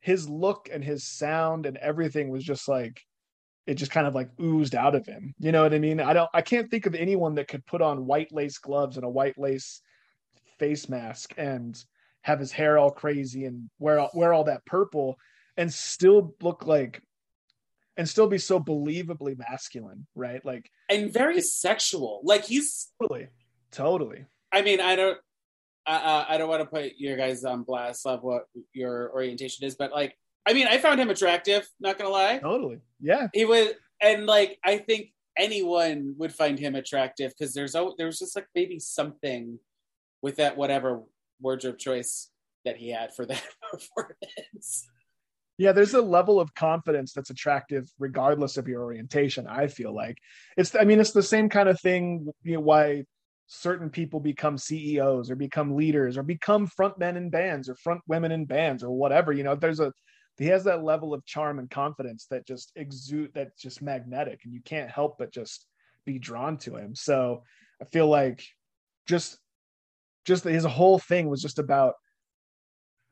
his look and his sound and everything was just like it just kind of like oozed out of him. You know what I mean? I don't I can't think of anyone that could put on white lace gloves and a white lace face mask and have his hair all crazy and wear all, wear all that purple and still look like and still be so believably masculine, right? Like And very sexual. Like he's totally. Totally. I mean, I don't, I, I I don't want to put your guys on blast of what your orientation is, but like I mean, I found him attractive. Not gonna lie, Totally. Yeah. he was, and like I think anyone would find him attractive because there's oh, there was just like maybe something with that whatever wardrobe choice that he had for that performance. Yeah, there's a level of confidence that's attractive regardless of your orientation. I feel like it's. I mean, it's the same kind of thing. You know, why certain people become CEOs or become leaders or become front men in bands or front women in bands or whatever. You know, there's a he has that level of charm and confidence that just exude that's just magnetic, and you can't help but just be drawn to him. So I feel like just just his whole thing was just about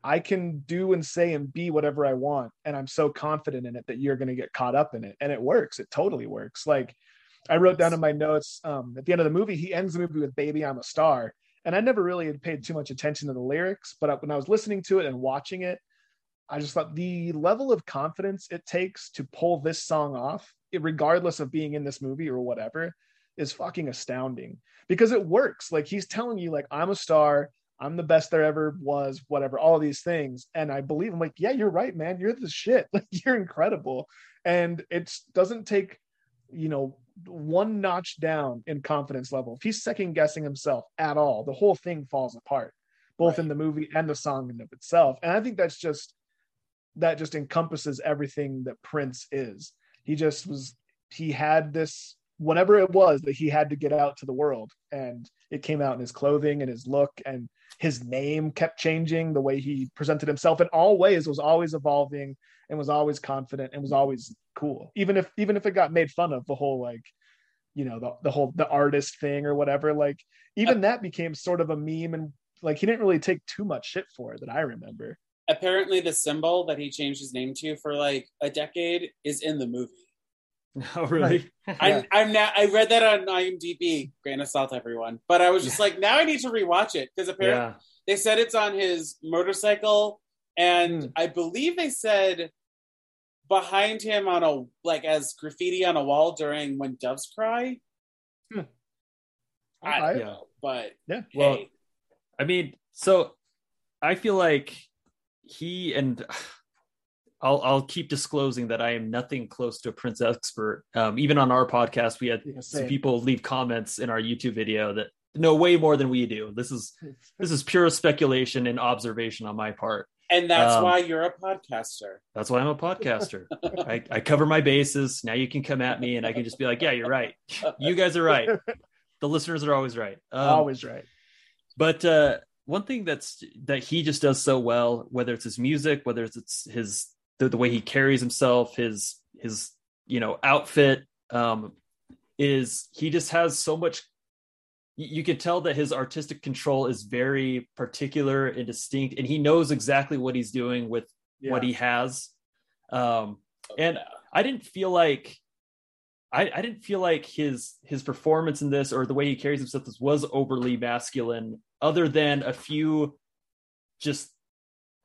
I can do and say and be whatever I want. And I'm so confident in it that you're going to get caught up in it. And it works. It totally works. Like I wrote down in my notes um, at the end of the movie, he ends the movie with Baby, I'm a Star. And I never really had paid too much attention to the lyrics, but when I was listening to it and watching it, I just thought the level of confidence it takes to pull this song off, regardless of being in this movie or whatever, is fucking astounding because it works. Like he's telling you, like, I'm a star. I'm the best there ever was, whatever, all these things. And I believe I'm like, yeah, you're right, man. You're the shit. Like you're incredible. And it doesn't take, you know, one notch down in confidence level. If he's second guessing himself at all, the whole thing falls apart, both Right. in the movie and the song in of itself. And I think that's just that just encompasses everything that Prince is. He just was he had this whatever it was that he had to get out to the world and it came out in his clothing and his look and his name kept changing the way he presented himself in all ways was always evolving and was always confident and was always cool even if even if it got made fun of the whole like you know the, the whole the artist thing or whatever like even that became sort of a meme and like he didn't really take too much shit for it that i remember Apparently, the symbol that he changed his name to for like a decade is in the movie. Oh, really? I'm, I'm now. I read that on IMDb. Grain of salt, everyone. But I was just like, now I need to rewatch it because apparently yeah. they said it's on his motorcycle, and Hmm. I believe they said behind him on a like as graffiti on a wall during when doves cry. Hmm. I don't Okay. know, but Yeah. Well, I mean, so I feel like he and I'll I'll keep disclosing that I am nothing close to a Prince expert. Um, even on our podcast, we had Yeah, some people leave comments in our YouTube video that know way more than we do. This is this is pure speculation and observation on my part. and that's um, why you're a podcaster. That's why I'm a podcaster. I, I cover my bases. Now you can come at me and I can just be like, yeah, you're right. You guys are right. The listeners are always right. Um, always right but uh, one thing that's that he just does so well, whether it's his music, whether it's his the, the way he carries himself, his his you know outfit, um, is he just has so much. You can tell that his artistic control is very particular and distinct, and he knows exactly what he's doing with what he has. Um, and I didn't feel like I, I didn't feel like his his performance in this or the way he carries himself was, was overly masculine, other than a few just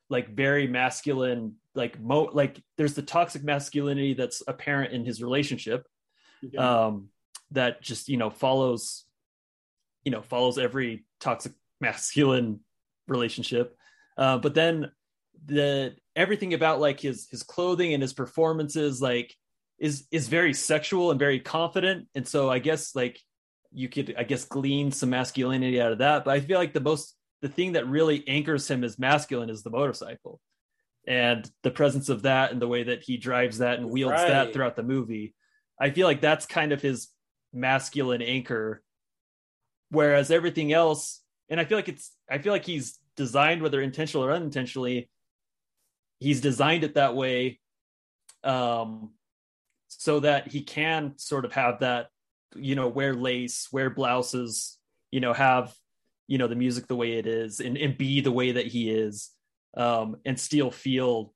like very masculine, like mo like there's the toxic masculinity that's apparent in his relationship, um, that just you know follows, you know follows every toxic masculine relationship, uh, but then the everything about like his his clothing and his performances like is is very sexual and very confident. And so i guess like you could i guess glean some masculinity out of that. But i feel like the most the thing that really anchors him as masculine is the motorcycle and the presence of that and the way that he drives that and wields that throughout the movie i feel like that's kind of his masculine anchor. Whereas everything else and i feel like it's i feel like he's designed whether intentional or unintentionally he's designed it that way um so that he can sort of have that you know wear lace wear blouses you know have you know the music the way it is and, and be the way that he is um and still feel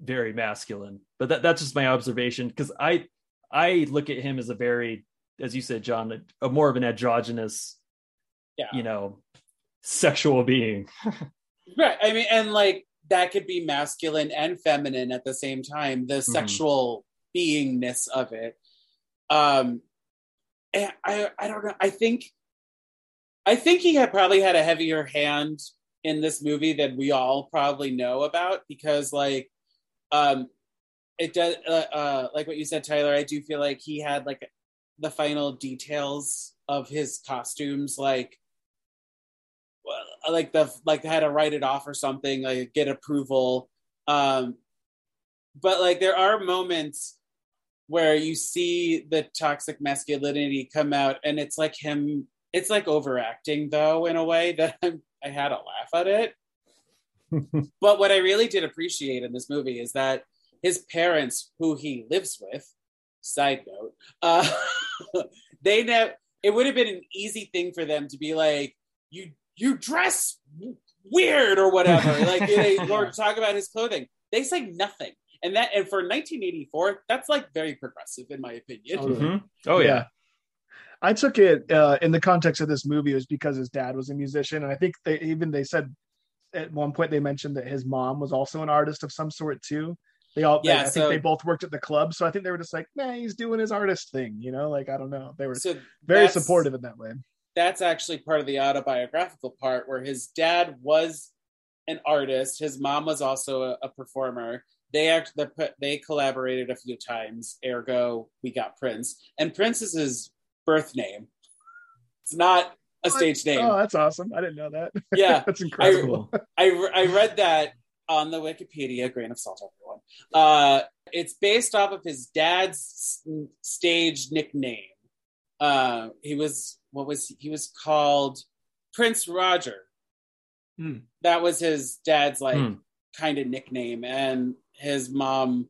very masculine but that, that's just my observation because i i look at him as a very as you said john a, a more of an androgynous Yeah. you know sexual being Right. I mean, and like that could be masculine and feminine at the same time, the sexual beingness of it. Um and I I don't know. I think I think he had probably had a heavier hand in this movie than we all probably know about because like um, it does uh, uh, like what you said, Tyler. I do feel like he had like the final details of his costumes, like like the like had to write it off or something, like get approval. Um, but like there are moments where you see the toxic masculinity come out, and it's like him. It's like overacting though in a way that I'm, I had a laugh at it. but what I really did appreciate in this movie is that his parents, who he lives with, side note, uh, they never. It would have been an easy thing for them to be like, "You you dress weird" or whatever. like they or talk about his clothing. They say nothing, and that and for 1984, that's like very progressive in my opinion. Totally. Mhm. Oh yeah. I took it uh, in the context of this movie was because his dad was a musician, and I think they even they said at one point they mentioned that his mom was also an artist of some sort too. They all, Yeah, I so- think they both worked at the club, so I think they were just like, "Man, he's doing his artist thing," you know. Like I don't know, they were So very supportive in that way. that's actually part of the autobiographical part where his dad was an artist his mom was also a, a performer they act they, put- they collaborated a few times ergo we got prince and prince is his birth name it's not a stage name Oh, that's awesome! I didn't know that. Yeah, that's incredible. Cool. I, I read that on the Wikipedia, grain of salt, everyone. Uh, it's based off of his dad's stage nickname. Uh, he was what was he, he was called Prince Roger. Hmm. That was his dad's like Hmm. kind of nickname, and his mom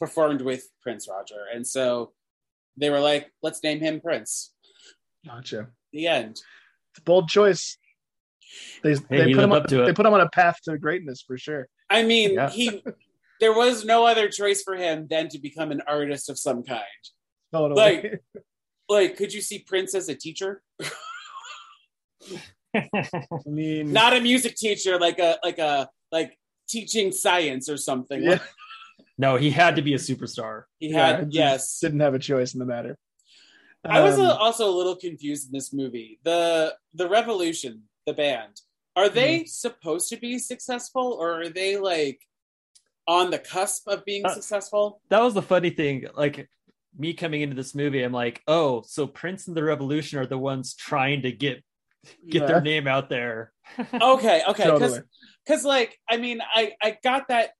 performed with Prince Roger, and so they were like, "Let's name him Prince." Gotcha. The end. It's a bold choice. They they put him lived on, up to it. they put him on a path to greatness for sure. I mean, Yeah. he there was no other choice for him than to become an artist of some kind. Totally. Like- Like, could you see Prince as a teacher? I mean, Not a music teacher, like a like a like teaching science or something. Yeah. No, he had to be a superstar. He had just yes. didn't have a choice in the matter. I was Um, a, also a little confused in this movie. The the Revolution, the band, are they Mm-hmm. supposed to be successful or are they like on the cusp of being Uh, successful? That was the funny thing. Like me coming into this movie, I'm like, oh, so Prince and the Revolution are the ones trying to get get Yeah. their name out there. Okay, okay, because Totally. because like I mean I I got that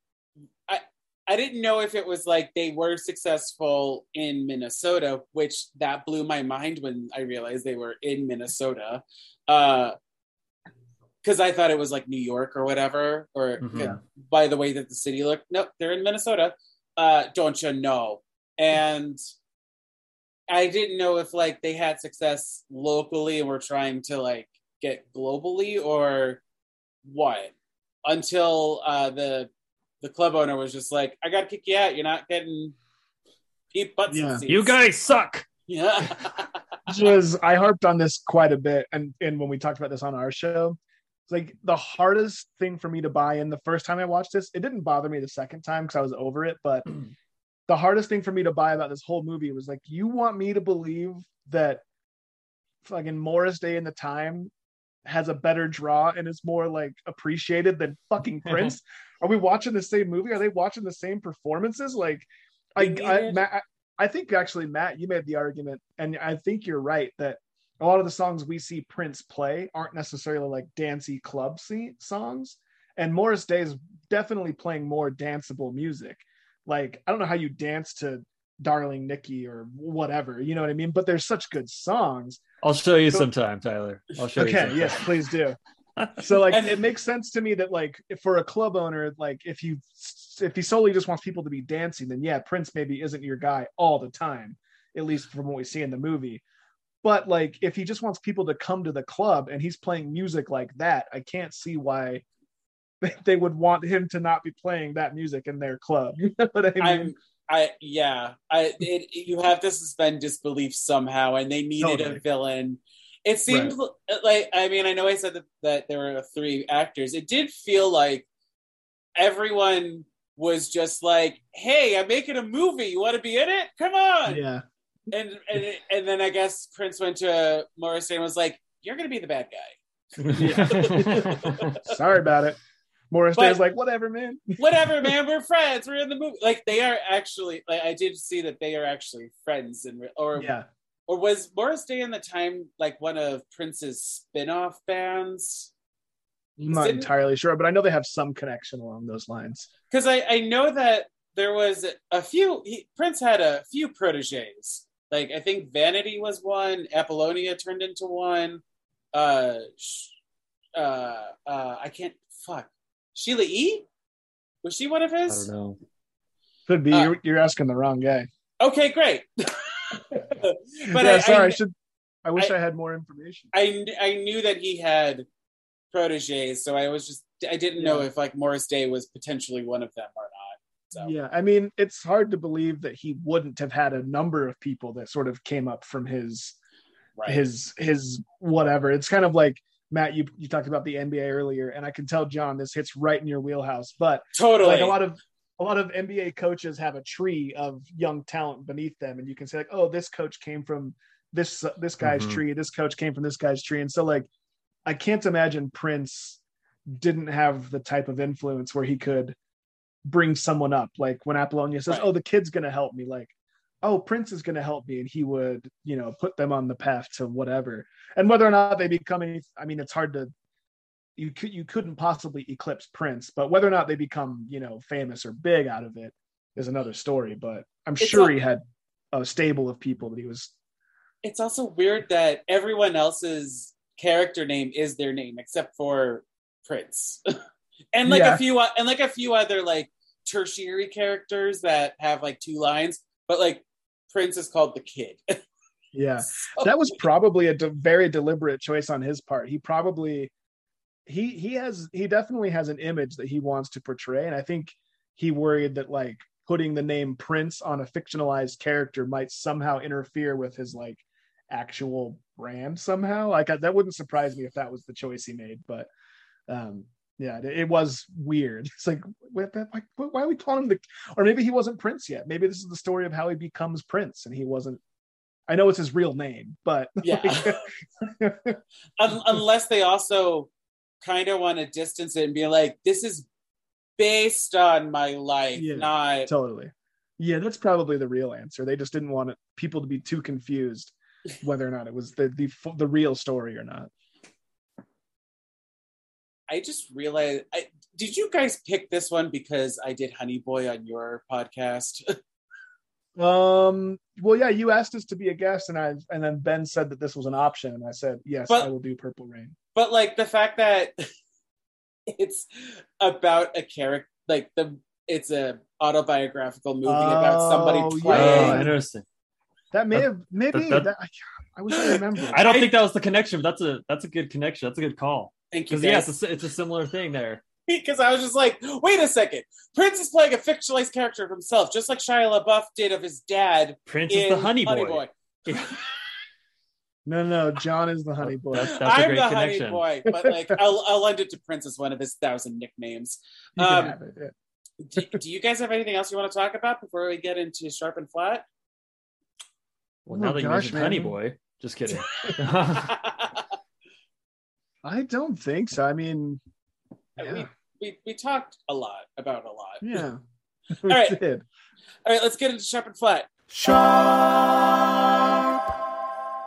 I didn't know if it was like they were successful in Minnesota, which that blew my mind when I realized they were in Minnesota. Uh because I thought it was like New York or whatever, or Mhm. Yeah. by the way that the city looked. Nope, they're in Minnesota. Uh, don't you know? And I didn't know if like they had success locally and were trying to like get globally or what. Until uh, the the club owner was just like, "I got to kick you out. You're not getting peep butts. Yeah. You guys suck. yeah. Which was I harped on this quite a bit, and and when we talked about this on our show, it's like the hardest thing for me to buy in the first time I watched this. It didn't bother me the second time because I was over it, but the hardest thing for me to buy about this whole movie was like, you want me to believe that fucking Morris Day in the Time has a better draw and is more like appreciated than fucking Prince? Are we watching the same movie? Are they watching the same performances? Like, I, I, Matt, I, I think actually, Matt, you made the argument, and I think you're right that a lot of the songs we see Prince play aren't necessarily like dancey club scene songs. And Morris Day is definitely playing more danceable music. Like, I don't know how you dance to Darling Nikki or whatever, you know what I mean? But there's such good songs. I'll show you So- sometime, Tyler. I'll show you. Okay, yes, please do. So like And- it makes sense to me that like if for a club owner, like if you if he solely just wants people to be dancing, then yeah, Prince maybe isn't your guy all the time, at least from what we see in the movie. But like if he just wants people to come to the club and he's playing music like that, I can't see why they would want him to not be playing that music in their club. You know what I mean? I'm I yeah I it, you have to suspend disbelief somehow, and they needed Totally. a villain. It seemed like I mean I know I said that, that there were three actors. It did feel like everyone was just like, "Hey, I'm making a movie. You want to be in it? Come on!" yeah. And and and then I guess Prince went to Morris Day and was like, "You're gonna be the bad guy." Sorry about it. Morris But- is like, whatever, man. Whatever, man. We're friends. We're in the movie. Like they are actually. Like I did see that they are actually friends, and or Yeah. Or was Morris Day in the time like one of Prince's spin-off bands? I'm not Didn't- entirely sure, but I know they have some connection along those lines. Because I I know that there was a few. He, Prince had a few proteges. Like I think Vanity was one. Apollonia turned into one. Uh, sh- uh, uh, I can't fuck. Sheila E. Was she one of his? I his? don't know. Could be Uh, you're, you're asking the wrong guy. Okay, great. but yeah, I, sorry. I, I, should. I wish I- I, had more information. I I knew that he had proteges, so I was just I didn't know if like Morris Day was potentially one of them or not. So Yeah, I mean, it's hard to believe that he wouldn't have had a number of people that sort of came up from his right. his his whatever. It's kind of like Matt, you you talked about the NBA earlier, and I can tell John this hits right in your wheelhouse. But totally. like a lot of a lot of NBA coaches have a tree of young talent beneath them, and you can say like, oh, this coach came from this this guy's Mhm. tree, this coach came from this guy's tree, and so like, I can't imagine Prince didn't have the type of influence where he could bring someone up. Like when Apollonia says, Right. "Oh, the kid's gonna help me," like, "Oh, Prince is gonna help me," and he would, you know, put them on the path to whatever. And whether or not they become any, I mean, it's hard to. You could you couldn't possibly eclipse Prince, but whether or not they become, you know, famous or big out of it is another story. But I'm It's sure a- he had a stable of people that he was. it's also weird that everyone else's character name is their name except for Prince, and like Yeah. a few and like a few other like tertiary characters that have like two lines, but like Prince is called the kid. Yeah, So- that was probably a de- very deliberate choice on his part. He probably he he has he definitely has an image that he wants to portray, and I think he worried that like putting the name Prince on a fictionalized character might somehow interfere with his like actual brand somehow. Like I, that wouldn't surprise me if that was the choice he made, but um yeah, it, was weird. It's like, like, why are we calling him the? Or maybe he wasn't Prince yet. Maybe this is the story of how he becomes Prince, and he wasn't. I know it's his real name, but Yeah. Un- unless they also kind of want to distance it and be like, this is based on my life, Yeah. not totally. Yeah, that's probably the real answer. They just didn't want it, people to be too confused whether or not it was the the the real story or not. I just realized. I, did you guys pick this one because I did Honey Boy on your podcast? Um. Well, yeah, you asked us to be a guest, and I and then Ben said that this was an option, and I said yes, But- I will do Purple Rain. but like the fact that it's about a character, like the it's a autobiographical movie about Oh, somebody yeah. Oh, playing. interesting. That may That- have maybe that- that, I, I wish I remembered. I don't I- think that was the connection, but that's a that's a good connection. That's a good call. Thank you, Because yeah, it's it's a similar thing there. because I was just like, wait a second, Prince is playing a fictionalized character of himself, just like Shia LaBeouf did of his dad Prince is the honey boy. Yeah. no, no, John is the honey boy. That's, that's a I'm great the connection. honey boy, but like I'll, I'll lend it to Prince as one of his thousand nicknames. Um, it, yeah. do, do you guys have anything else you want to talk about before we get into sharp and flat? Well, now Oh, that you gosh, mentioned Honey. Boy, just kidding. I don't think so. I mean, yeah, we, we we talked a lot about a lot. yeah, we right. did. All right, let's get into sharp and flat. Sharp,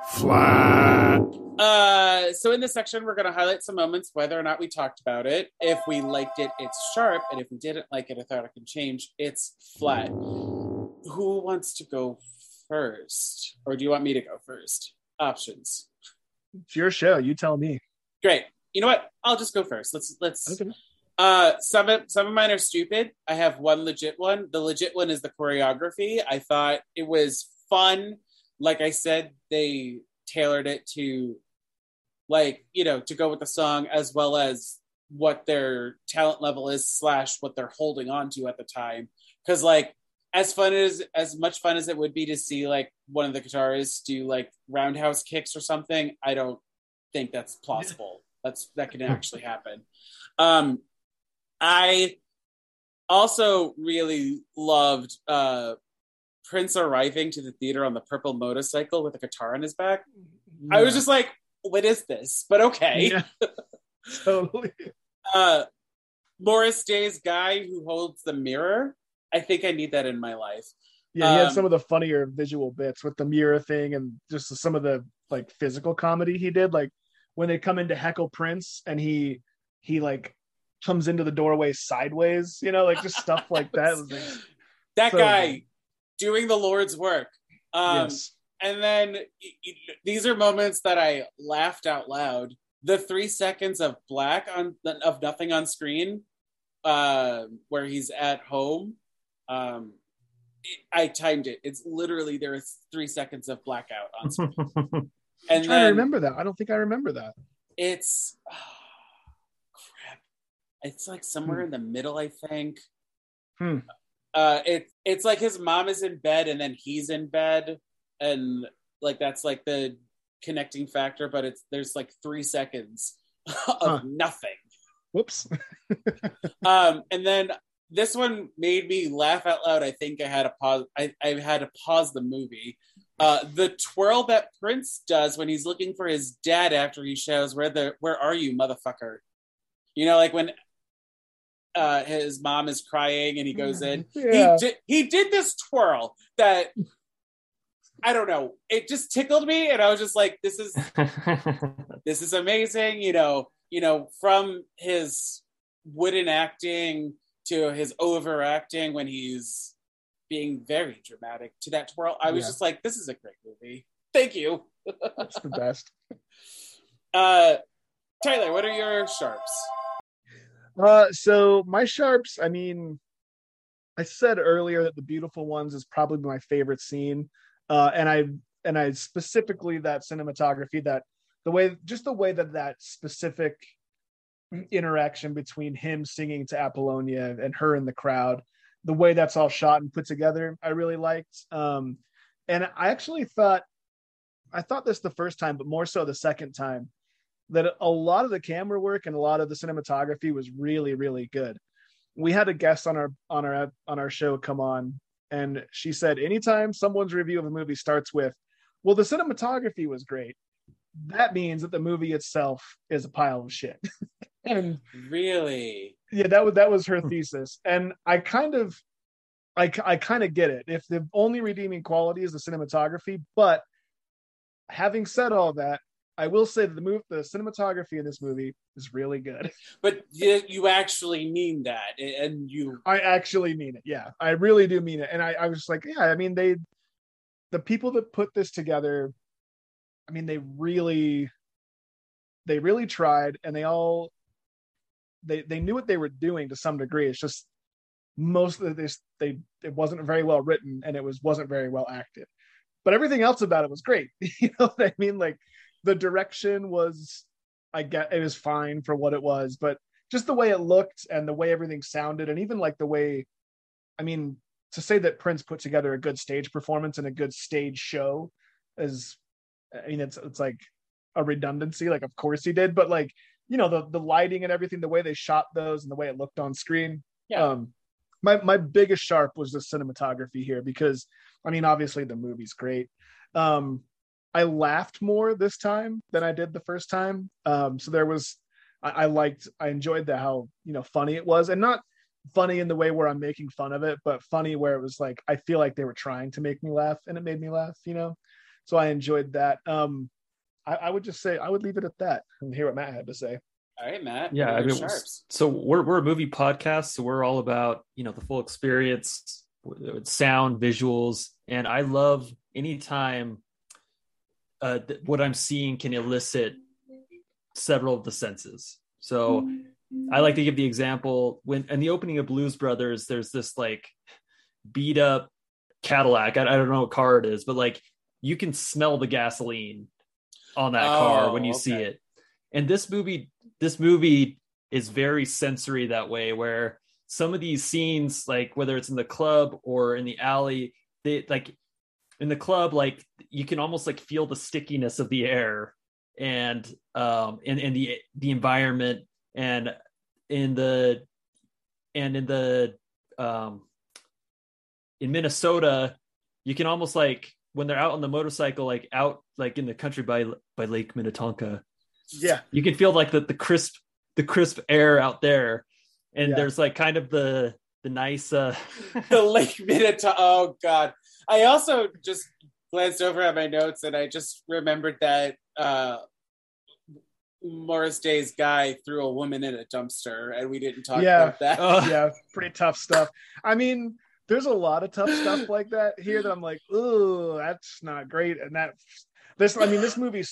flat, Uh, so in this section, we're going to highlight some moments, whether or not we talked about it. If we liked it, it's sharp, and if we didn't like it, I thought it can change. It's flat. Who wants to go first, or do you want me to go first? Options. It's your show. You tell me. Great. You know what? I'll just go first. Let's let's. Okay. Uh, some of some of mine are stupid. I have one legit one. The legit one is the choreography. I thought it was fun. Like I said, they tailored it to, like you know, to go with the song as well as what their talent level is slash what they're holding on to at the time. Because like as fun as as much fun as it would be to see like one of the guitarists do like roundhouse kicks or something, I don't think that's plausible. That's that can actually happen. Um, I also really loved uh, Prince arriving to the theater on the purple motorcycle with a guitar on his back. I was just like, "What is this?" But okay. Yeah. totally. Uh, Morris Day's guy who holds the mirror. I think I need that in my life. Yeah, he had Um, some of the funnier visual bits with the mirror thing and just some of the like physical comedy he did. Like when they come into Heckle Prince and he he like comes into the doorway sideways, you know, like just stuff like that. It was like, that so guy good. doing the Lord's work. Um, yes. And then these are moments that I laughed out loud. The three seconds of black on of nothing on screen, uh, where he's at home. Um, it- I timed it. It's literally there is three seconds of blackout on screen, and trying to remember that. I don't think I remember that. it's crap. It's like somewhere Hmm. in the middle, I think. Hmm. Uh, it it's like his mom is in bed and then he's in bed, and like that's like the connecting factor. But it's there's like three seconds of Huh. nothing. Whoops. Um, and then this one made me laugh out loud. I think I had a pause. I, I had to pause the movie. Uh, the twirl that Prince does when he's looking for his dad after he shows where the where are you, motherfucker? You know, like when uh, his mom is crying and he goes in. Yeah. He did he did this twirl that I don't know. It just tickled me, and I was just like, "This is this is amazing you know you know from his wooden acting to his overacting when he's being very dramatic to that twirl. I was Yeah. just like this is a great movie. Thank you. That's the best. uh tyler what are your sharps? Uh, so my sharps, I mean, I said earlier that the beautiful ones is probably my favorite scene, uh, and I and I specifically that cinematography that the way just the way that that specific interaction between him singing to Apollonia and her in the crowd, the way that's all shot and put together, I really liked. Um, and I actually thought I thought this the first time, but more so the second time that a lot of the camera work and a lot of the cinematography was really really good we had a guest on our on our on our show come on and she said anytime someone's review of a movie starts with well the cinematography was great that means that the movie itself is a pile of shit and really? Yeah that was that was her thesis. And i kind of i, I kind of get it. If the only redeeming quality is the cinematography but having said all that i will say that the move the cinematography in this movie is really good. But you, you actually mean that and you i actually mean it yeah. I really do mean it. And i, I was like yeah i mean they the people that put this together i mean they really they really tried and they all they they knew what they were doing to some degree. It's just most of this they it wasn't very well written and it was wasn't very well acted. But everything else about it was great. You know what i mean? Like the direction was i get it was fine for what it was but just the way it looked and the way everything sounded and even like the way i mean to say that prince put together a good stage performance and a good stage show is i mean it's it's like a redundancy like of course he did but like you know the the lighting and everything the way they shot those and the way it looked on screen Yeah. um my my biggest sharp was the cinematography here because i mean obviously the movie's great um i laughed more this time than i did the first time um so there was I, I liked I enjoyed the how you know funny it was and not funny in the way where I'm making fun of it, but funny where it was like I feel like they were trying to make me laugh and it made me laugh, you know. So I enjoyed that. Um I, I would just say I would leave it at that and hear what Matt had to say. all right matt yeah I mean, sharps. so we're, we're a movie podcast so we're all about you know the full experience with with sound visuals and i love anytime uh, th- what i'm seeing can elicit several of the senses. So i like to give the example when in the opening of blues brothers there's this like beat up cadillac. I, I don't know what car it is but like you can smell the gasoline on that car when you Oh, see it. And this movie this movie is very sensory that way where some of these scenes like whether it's in the club or in the alley they like in the club like you can almost like feel the stickiness of the air and um and, and the the environment and in the and in the um in minnesota you can almost like when they're out on the motorcycle like out like in the country by by lake minnetonka Yeah. you can feel like the, the crisp the crisp air out there and Yeah. there's like kind of the the nice uh the Lake Minnetonka. Oh God! I also just glanced over at my notes and I just remembered that uh, Morris Day's guy threw a woman in a dumpster, and we didn't talk Yeah. about that. oh, yeah, pretty tough stuff. I mean, there's a lot of tough stuff like that here that I'm like, ooh, that's not great. And that this, I mean, this movie,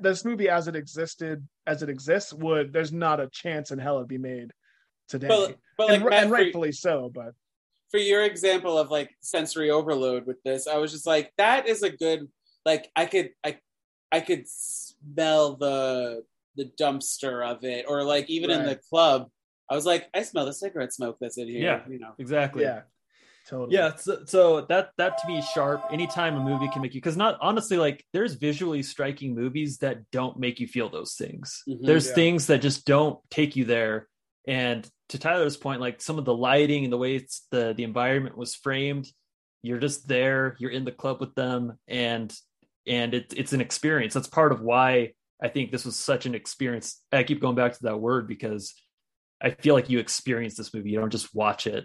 this movie as it existed, as it exists, would there's not a chance in hell it'd be made today, But, but like and, Matt, and for, rightfully so. But for your example of like sensory overload with this, I was just like, that is a good like I could I I could smell the the dumpster of it, or like even in the club, I was like, I smell the cigarette smoke that's in here. Yeah. you know. exactly yeah, totally. yeah so, so that that to me is sharp anytime a movie can make you because not honestly like there's visually striking movies that don't make you feel those things Mhm. there's Yeah. things that just don't take you there and to tyler's point like some of the lighting and the way it's the the environment was framed you're just there you're in the club with them and and it, it's an experience that's part of why i think this was such an experience i keep going back to that word because i feel like you experience this movie you don't just watch it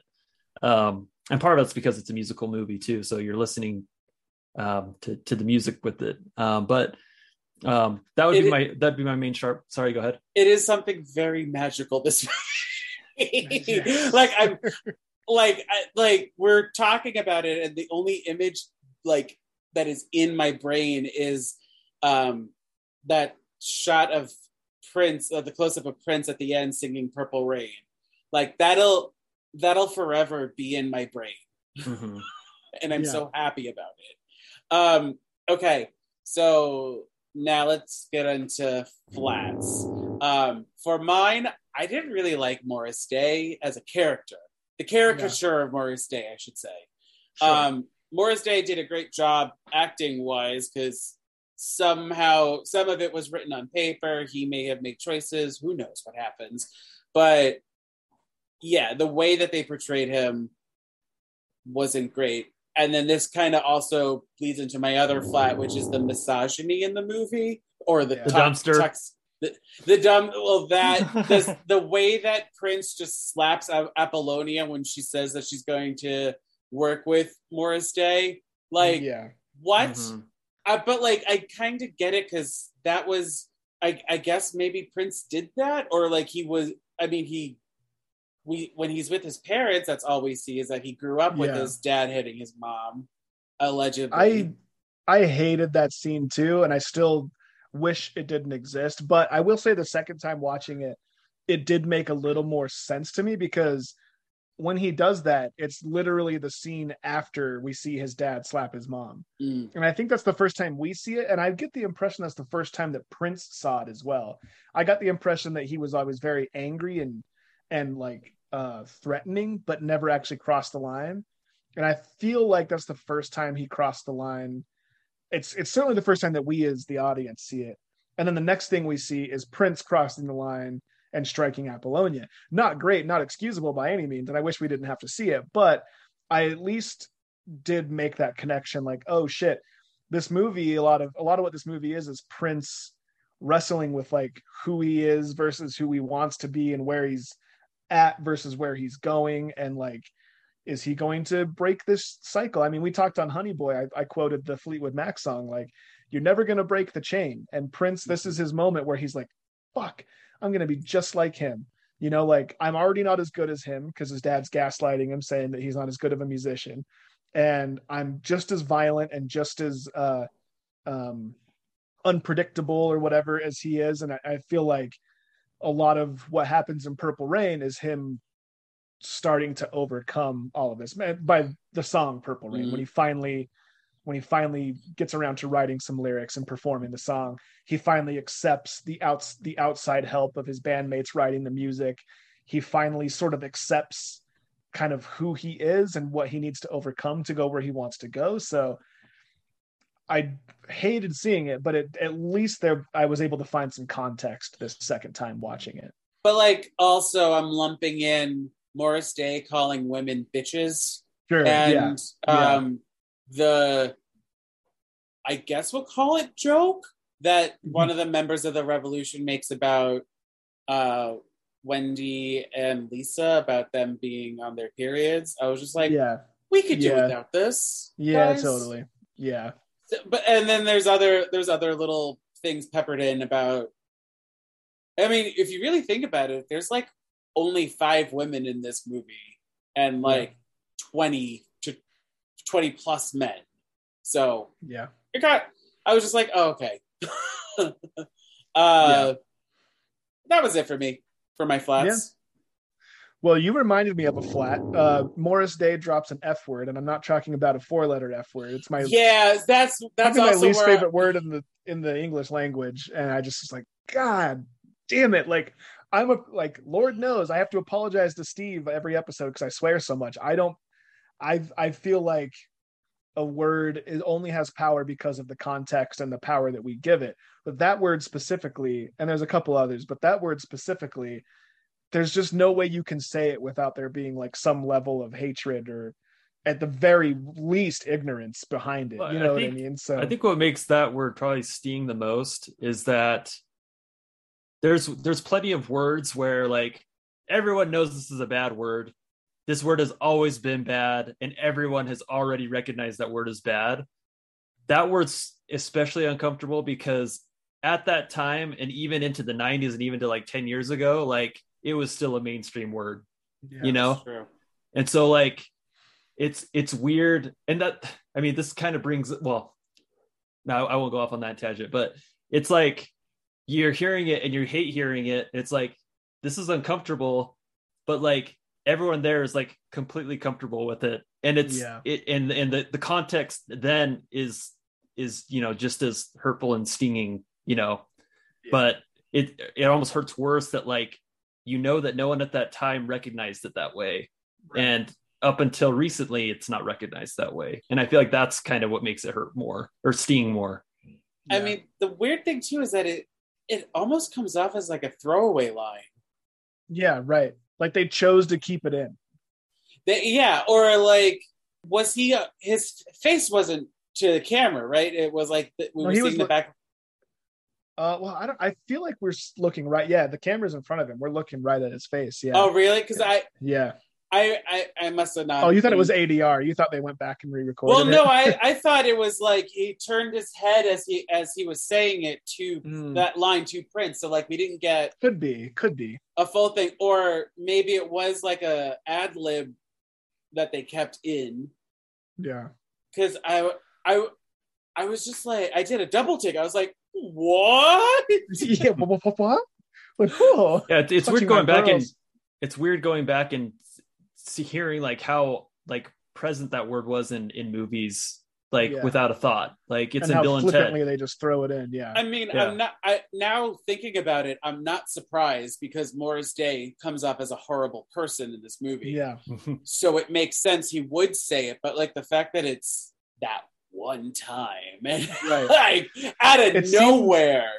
um and part of it's because it's a musical movie too so you're listening um to to the music with it um but um that would It- be my that'd be my main sharp sorry go ahead it is something very magical this movie. Yes. like i'm like I, like we're talking about it and the only image like that is in my brain is um that shot of prince uh, the close-up of prince at the end singing purple rain like that'll that'll forever be in my brain Mhm. and I'm Yeah. so happy about it. Um, okay, so now let's get into flats. Um, for mine, I didn't really like Morris Day as a character, the caricature of Morris Day, I should say. Sure. Um, Morris Day did a great job acting wise because somehow some of it was written on paper. He may have made choices. Who knows what happens? But yeah, the way that they portrayed him wasn't great. And then this kind of also bleeds into my other flat, which is the misogyny in the movie or the, Yeah. The dumpster. tox- the, the dumb. Well, that the, the way that Prince just slaps A- Apollonia when she says that she's going to work with Morris Day, like yeah, what? Mhm. Uh, but like I kind of get it because that was I, I guess maybe Prince did that or like he was I mean he we when he's with his parents that's all we see is that he grew up with Yeah. his dad hitting his mom allegedly. I I hated that scene too, and I still wish it didn't exist. But I will say the second time watching it, it did make a little more sense to me because when he does that, it's literally the scene after we see his dad slap his mom. Mm, And I think that's the first time we see it. And I get the impression that's the first time that Prince saw it as well. I got the impression that he was always very angry and and like uh threatening, but never actually crossed the line. And I feel like that's the first time he crossed the line. It's it's certainly the first time that we as the audience see it. And then the next thing we see is Prince crossing the line and striking Apollonia. Not great, not excusable by any means, and I wish we didn't have to see it, but I at least did make that connection like, oh shit, this movie, a lot of a lot of what this movie is is Prince wrestling with like who he is versus who he wants to be and where he's at versus where he's going and like is he going to break this cycle? I mean, we talked on Honey Boy. I, I quoted the Fleetwood Mac song, like, you're never going to break the chain. And Prince, this is his moment where he's like, fuck, I'm going to be just like him. You know, like, I'm already not as good as him because his dad's gaslighting him, saying that he's not as good of a musician. And I'm just as violent and just as uh, um, unpredictable or whatever as he is. And I, I feel like a lot of what happens in Purple Rain is him starting to overcome all of this by the song Purple Rain Mhm. when he finally when he finally gets around to writing some lyrics and performing the song. He finally accepts the outs the outside help of his bandmates writing the music. He finally sort of accepts kind of who he is and what he needs to overcome to go where he wants to go. So I hated seeing it, but it, at least there I was able to find some context this second time watching it. but like also I'm lumping in Morris Day calling women bitches Sure. and Yeah. um the I guess we'll call it joke that Mm-hmm. one of the members of the revolution makes about uh Wendy and Lisa about them being on their periods. I was just like, yeah, we could do Yeah. without this. yeah, guys. totally. Yeah, But and then there's other there's other little things peppered in about. I mean, if you really think about it, there's like only five women in this movie, and like twenty to twenty plus men. So yeah. it got. I was just like, oh, okay. uh, That was it for me for my flats. Well, you reminded me of a flat. Uh, Morris Day drops an F word, and I'm not talking about a four letter F word. It's my Yeah, that's that's my least where I- favorite word in the in the English language, and I just was like, God damn it! Like I'm a like Lord knows I have to apologize to Steve every episode because I swear so much. I don't. I I feel like a word is only has power because of the context and the power that we give it. But that word specifically, and there's a couple others, but that word specifically, there's just no way you can say it without there being like some level of hatred or at the very least ignorance behind it. You I know think- what I mean? So I think what makes that word probably sting the most is that there's there's plenty of words where like everyone knows this is a bad word. This word has always been bad, and everyone has already recognized that word is bad. That word's especially uncomfortable because at that time, and even into the 90s, and even to like 10 years ago, like it was still a mainstream word yeah. you know True. and so like it's it's weird and that i mean this kind of brings well now i won't go off on that tangent but it's like you're hearing it and you hate hearing it it's like this is uncomfortable but like everyone there is like completely comfortable with it and it's Yeah. it and and the the context then is is you know just as hurtful and stinging you know Yeah. but it it almost hurts worse that like you know that no one at that time recognized it that way Right. and up until recently it's not recognized that way and i feel like that's kind of what makes it hurt more or sting more I mean, the weird thing too is that it it almost comes off as like a throwaway line. yeah, right. Like they chose to keep it in. They, yeah, or like was he? Uh, his face wasn't to the camera, right? It was like the, we No, were he seeing was the back. Uh, well, I don't. I feel like we're looking right. Yeah, the camera's in front of him. We're looking right at his face. Yeah, Oh, really? Because I, yeah. I, I, I must have not. Oh, you thought it was ADR. You thought they went back and re-recorded. Well, no, I, I thought it was like he turned his head as he as he was saying it to Hmm. that line to Prince. So like we didn't get could be, could be. a full thing, or maybe it was like a ad lib that they kept in. Yeah, because I, I, I was just like, I did a double take. I was like, what? yeah. What? what, what, what? Like, oh, yeah it's, it's weird going my back and it's weird going back and see, hearing like how like present that word was in in movies like Yeah. without a thought like it's and in how bill and ted flippantly they just throw it in. Yeah, I mean, Yeah. I'm not. I now thinking about it, I'm not surprised because Morris Day comes off as a horrible person in this movie. yeah, So it makes sense he would say it, but like the fact that it's that one time and Right. like out of It seems- nowhere.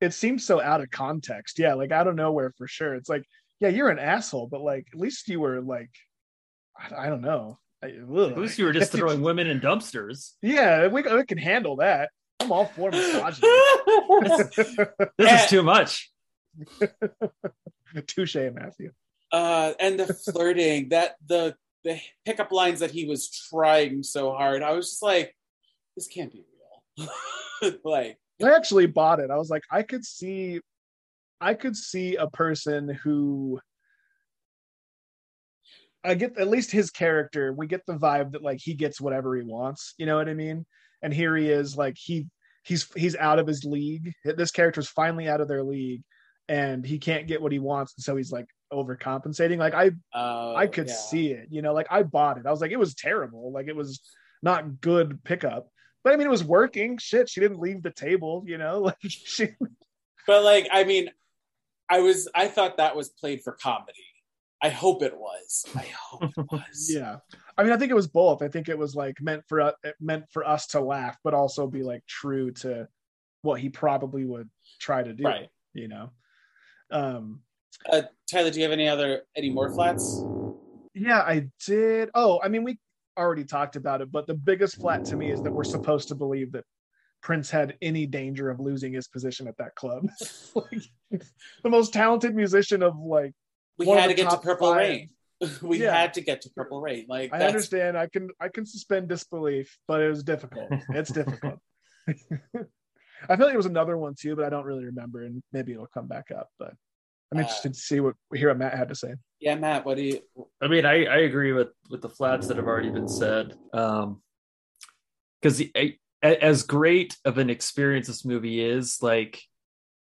it seems so out of context. Yeah, like out of nowhere for sure. It's like, yeah, you're an asshole, but like at least you were like, I, I don't know. I, at least you were just throwing women in dumpsters Yeah, we, we can handle that. I'm all for misogyny. this Eh. is too much Touche, Matthew. uh, and the flirting that the the pickup lines that he was trying so hard. I was just like, this can't be real. like, I actually bought it. I was like, I could see, I could see a person who. I get at least his character. We get the vibe that like he gets whatever he wants. You know what I mean? And here he is, like he he's he's out of his league. This character's finally out of their league, and he can't get what he wants, and so he's like overcompensating. Like I uh, I could yeah. see it. You know, like I bought it. I was like, it was terrible. Like it was not good pickup. But I mean, it was working. Shit, she didn't leave the table. You know, like she. But like, I mean, I was I thought that was played for comedy. I hope it was. I hope it was. Yeah, I mean, I think it was both. I think it was like meant for us, meant for us to laugh, but also be like true to what he probably would try to do. Right. You know. Um. Uh, Tyler, do you have any other any more flats? Yeah, I did. Oh, I mean, we already talked about it, but the biggest flat to me is that we're supposed to believe that Prince had any danger of losing his position at that club. like, the most talented musician of like we had to get to top Purple five. Rain. we Yeah. had to get to Purple Rain. Like I that's, understand I can I can suspend disbelief, but it was difficult. It's difficult. I feel like it was another one too, but I don't really remember, and maybe it'll come back up. But I'm Uh, interested to see what hear what Matt had to say. Yeah, Matt, what do you? I mean, I, I agree with with the flats that have already been said. Um, because as great of an experience this movie is, like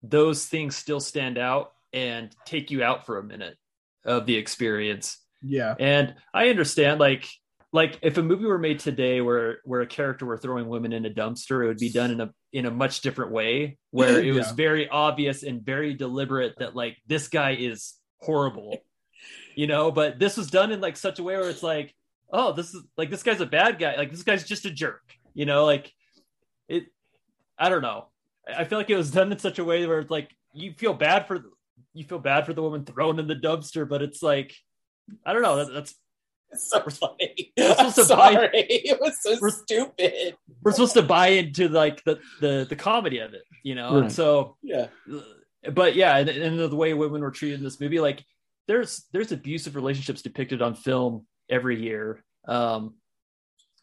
those things still stand out and take you out for a minute of the experience. Yeah, And I understand, like, like if a movie were made today where where a character were throwing women in a dumpster, it would be done in a in a much different way, where it was Yeah. very obvious and very deliberate that like this guy is horrible, you know. But this was done in like such a way where it's like, oh, this is like this guy's a bad guy, like this guy's just a jerk, you know, like it. I don't know. I I feel like it was done in such a way where it's like you feel bad for you feel bad for the woman thrown in the dumpster, but it's like I don't know. That, that's It's so funny. That's I'm supposed to buy- sorry. It was so We're- stupid. we're supposed to buy into like the the the comedy of it, you know. And so, Yeah. but yeah, and, and the way women were treated in this movie, like there's there's abusive relationships depicted on film every year. Um,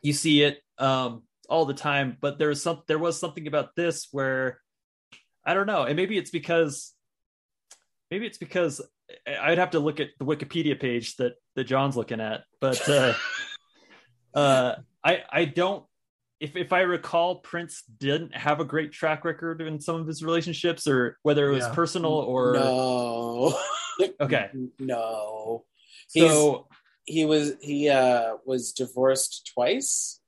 you see it um all the time, but there was some there was something about this where I don't know, and maybe it's because maybe it's because I'd have to look at the Wikipedia page that that John's looking at, but uh, uh, I I don't. If if I recall, Prince didn't have a great track record in some of his relationships, or whether it was Yeah. personal or no. okay. No. He's, So he was he uh was divorced twice.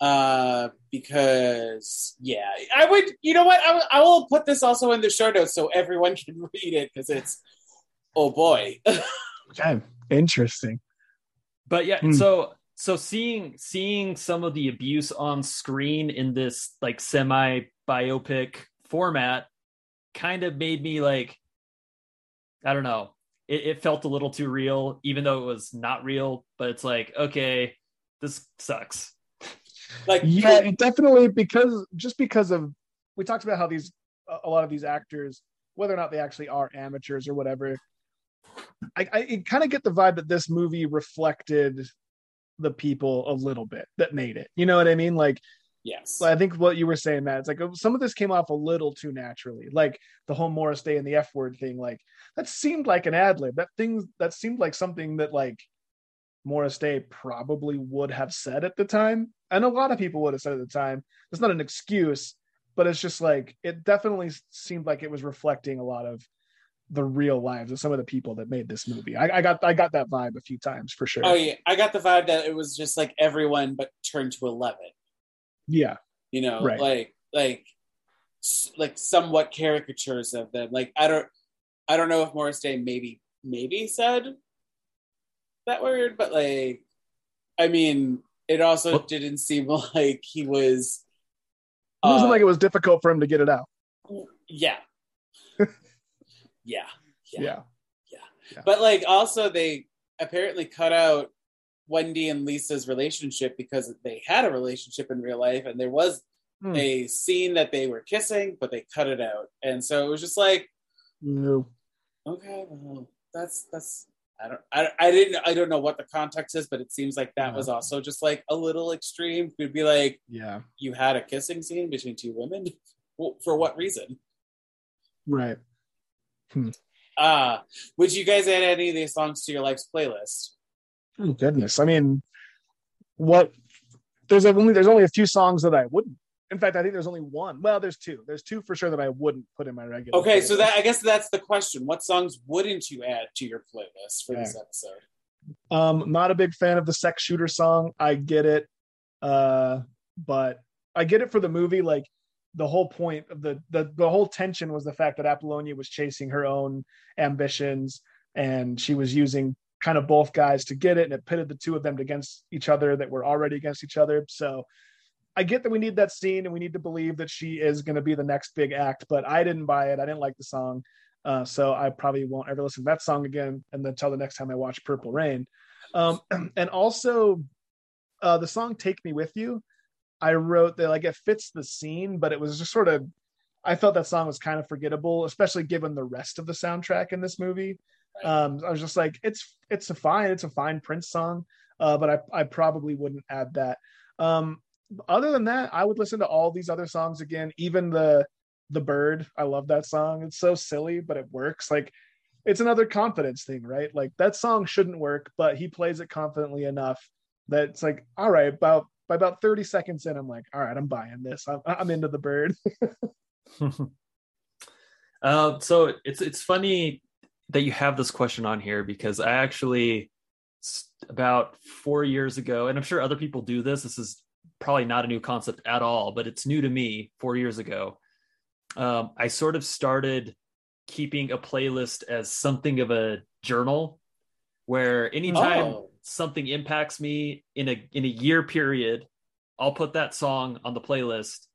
Uh because yeah, I would you know what? I, I will put this also in the show notes so everyone can read it because it's oh boy. okay, interesting. but yeah Hmm. so so seeing seeing some of the abuse on screen in this like semi biopic format kind of made me like i don't know it, it felt a little too real even though it was not real but it's like okay this sucks like Yeah, it definitely because just because of we talked about how these a a lot of these actors, whether or not they actually are amateurs or whatever, I, I kind of get the vibe that this movie reflected the people a little bit that made it. You know what I mean? Like yes. I think what you were saying, Matt, it's like uh, some of this came off a little too naturally, like the whole Morris Day and the F word thing. Like that seemed like an ad lib. That thing that seemed like something that like Morris Day probably would have said at the time, and a lot of people would have said at the time. It's not an excuse, but it's just like it definitely seemed like it was reflecting a lot of the real lives of some of the people that made this movie. I, I got I got that vibe a few times for sure. Oh yeah, I got the vibe that it was just like everyone but turned to eleven. yeah. You know, Right. like like like somewhat caricatures of them. Like I don't I don't know if Morris Day maybe maybe said that word, but like I mean, it also What? didn't seem like he was. It wasn't uh, like it was difficult for him to get it out. yeah, yeah, Yeah. Yeah. But like also they apparently cut out Wendy and Lisa's relationship because they had a relationship in real life and there was Hmm. a scene that they were kissing, but they cut it out. And so it was just like, No. okay, well, that's that's I don't I, I didn't I don't know what the context is, but it seems like that Yeah. was also just like a little extreme. It'd be like Yeah. you had a kissing scene between two women. Well, for what reason? Right. Uh would you guys add any of these songs to your life's playlist? Oh goodness. I mean, what? There's only there's only a few songs that I wouldn't. In fact, I think there's only one. Well, there's two. There's two for sure that I wouldn't put in my regular. Okay, so that I guess that's the question. What songs wouldn't you add to your playlist for this episode? Um, not a big fan of the sex shooter song. I get it, uh, but I get it for the movie. Like the whole point of the the the whole tension was the fact that Apollonia was chasing her own ambitions, and she was using kind of both guys to get it, and it pitted the two of them against each other that were already against each other. So I get that we need that scene and we need to believe that she is going to be the next big act, but I didn't buy it. I didn't like the song. Uh, so I probably won't ever listen to that song again and then until the next time I watch Purple Rain. Um, and also uh, the song Take Me With You. I wrote that like it fits the scene, but it was just sort of I felt that song was kind of forgettable, especially given the rest of the soundtrack in this movie. Um, I was just like, it's it's a fine, it's a fine Prince song, uh, but I I probably wouldn't add that. Um, other than that, I would listen to all these other songs again, even the the bird. I love that song. It's so silly, but it works. Like it's another confidence thing, right? Like that song shouldn't work, but he plays it confidently enough that it's like, all right, about by about 30 seconds in, I'm like, all right, I'm buying this. I'm, I'm into the bird. uh, so it's it's funny that you have this question on here because I actually about four years ago, and I'm sure other people do this. This is probably not a new concept at all, but it's new to me. Four years ago, um, I sort of started keeping a playlist as something of a journal, where anytime oh. Something impacts me in a in a year period, I'll put that song on the playlist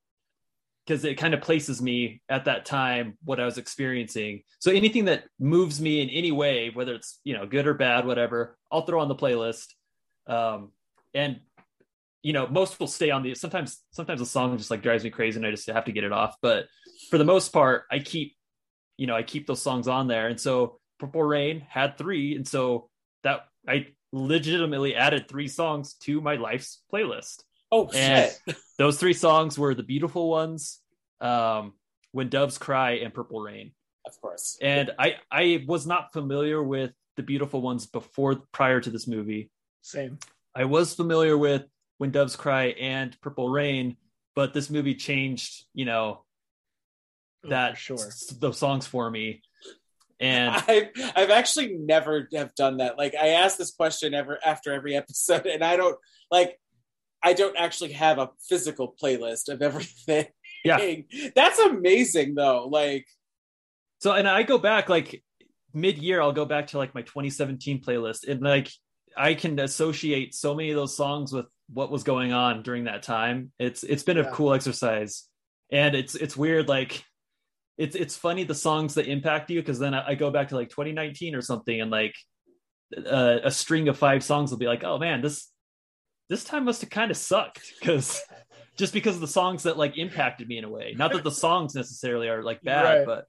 because it kind of places me at that time what I was experiencing. So anything that moves me in any way, whether it's you know good or bad, whatever, I'll throw on the playlist. Um, and you know, most will stay on the. Sometimes, sometimes the song just like drives me crazy, and I just have to get it off. But for the most part, I keep, you know, I keep those songs on there. And so Purple Rain had three, and so that I legitimately added three songs to my life's playlist. Oh and shit! those three songs were the beautiful ones, um, "When Doves Cry" and "Purple Rain." Of course. And I I was not familiar with the beautiful ones before prior to this movie. Same. I was familiar with "When Doves Cry" and "Purple Rain," but this movie changed, you know, oh, that sure those songs for me. And I've, I've actually never have done that. Like I ask this question ever after every episode, and I don't like I don't actually have a physical playlist of everything. Yeah. That's amazing though. Like so and I go back like mid-year I'll go back to like my 2017 playlist and like I can associate so many of those songs with what was going on during that time. It's it's been a cool exercise. And it's it's weird like it's it's funny the songs that impact you because then I, I, go back to like 2019 or something and like uh, a string of five songs will be like, oh man, this this time must have kind of sucked because just because of the songs that like impacted me in a way. Not that the songs necessarily are like bad, right. but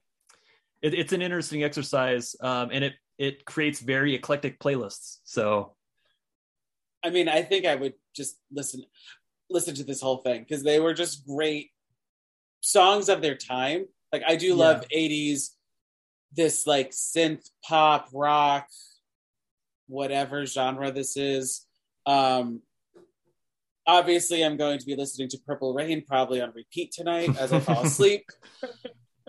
it, it's an interesting exercise, um, and it it creates very eclectic playlists. So, I mean, I think I would just listen listen to this whole thing because they were just great songs of their time. Like I do yeah. love '80s, this like synth pop rock, whatever genre this is. Um, obviously i'm going to be listening to purple rain probably on repeat tonight as i fall asleep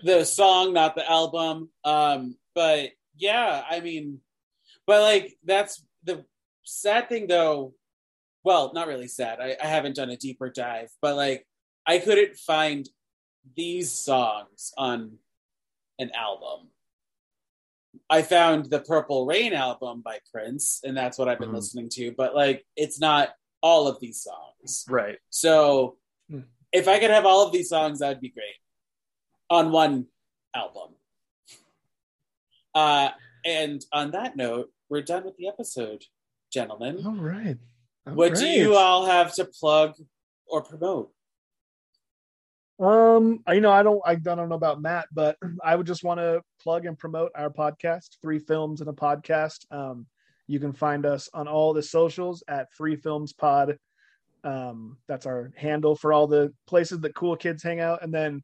the song not the album um but yeah i mean but like that's the sad thing though well not really sad I, I haven't done a deeper dive but like i couldn't find these songs on an album I found the Purple Rain album by Prince, and that's what I've been mm. listening to. But like, it's not all of these songs. Right. So hmm. if I could have all of these songs, that'd be great on one album. Uh, and on that note, we're done with the episode, gentlemen. All right. All what right. do you all have to plug or promote? Um, you know, I don't, I don't know about Matt, but I would just want to plug and promote our podcast, Three Films and a Podcast. Um, you can find us on all the socials at Three Films Pod. Um, that's our handle for all the places that cool kids hang out. And then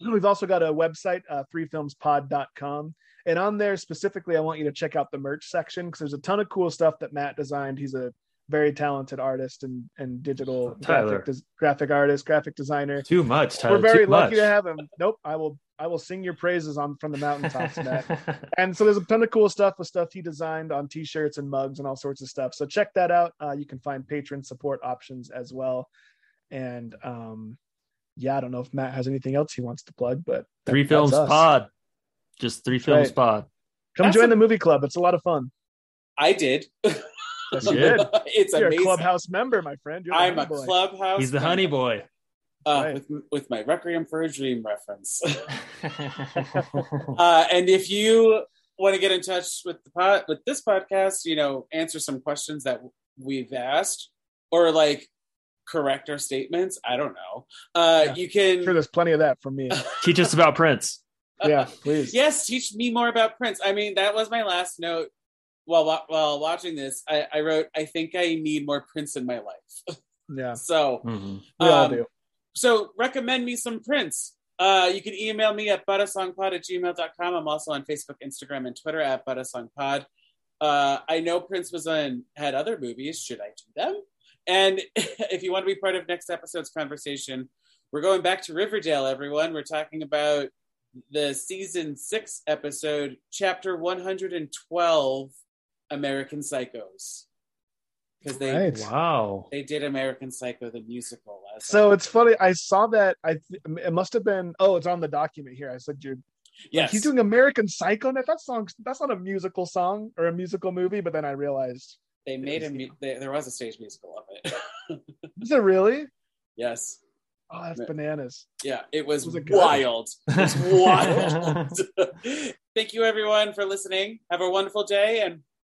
we've also got a website, uh, threefilmspod.com. And on there specifically, I want you to check out the merch section because there's a ton of cool stuff that Matt designed. He's a very talented artist and and digital graphic, graphic artist, graphic designer. Too much. Tyler, We're very lucky much. to have him. Nope, I will I will sing your praises on from the mountaintops, Matt. and so there's a ton of cool stuff with stuff he designed on t-shirts and mugs and all sorts of stuff. So check that out. Uh, you can find patron support options as well. And um, yeah, I don't know if Matt has anything else he wants to plug, but that, three films pod, just three films right. pod. Come That's join a- the movie club. It's a lot of fun. I did. Yes, you did. it's You're amazing. a clubhouse member, my friend. I'm a boy. clubhouse. He's the honey boy. Uh, right. with, with my Requiem for a Dream reference. uh, and if you want to get in touch with the pod, with this podcast, you know, answer some questions that we've asked, or like correct our statements. I don't know. Uh, Yeah. You can. sure there's plenty of that for me. Teach us about Prince. Yeah, please. yes, teach me more about Prince. I mean, that was my last note while while watching this. I, I wrote, I think I need more Prince in my life. Yeah, so, Mhm. we all um, do. so recommend me some Prince. Uh, you can email me at buttasongpod at gmail.com. I'm also on Facebook, Instagram, and Twitter at buttasongpod. Uh, I know Prince was on had other movies. Should I do them? And if you want to be part of next episode's conversation, we're going back to Riverdale, everyone. We're talking about the season six episode, chapter 112, American Psychos. Because they Right. Wow. they did American Psycho the musical So it's funny. I saw that. I th- it must have been. Oh, it's on the document here. I said you're. yes. He's doing American Psycho. That that song. That's not a musical song or a musical movie. But then I realized, They made a mu- there, there was a stage musical of it. is it really? yes. Oh, that's bananas. Yeah, it was, Was it wild. It was wild. Thank you everyone for listening. Have a wonderful day and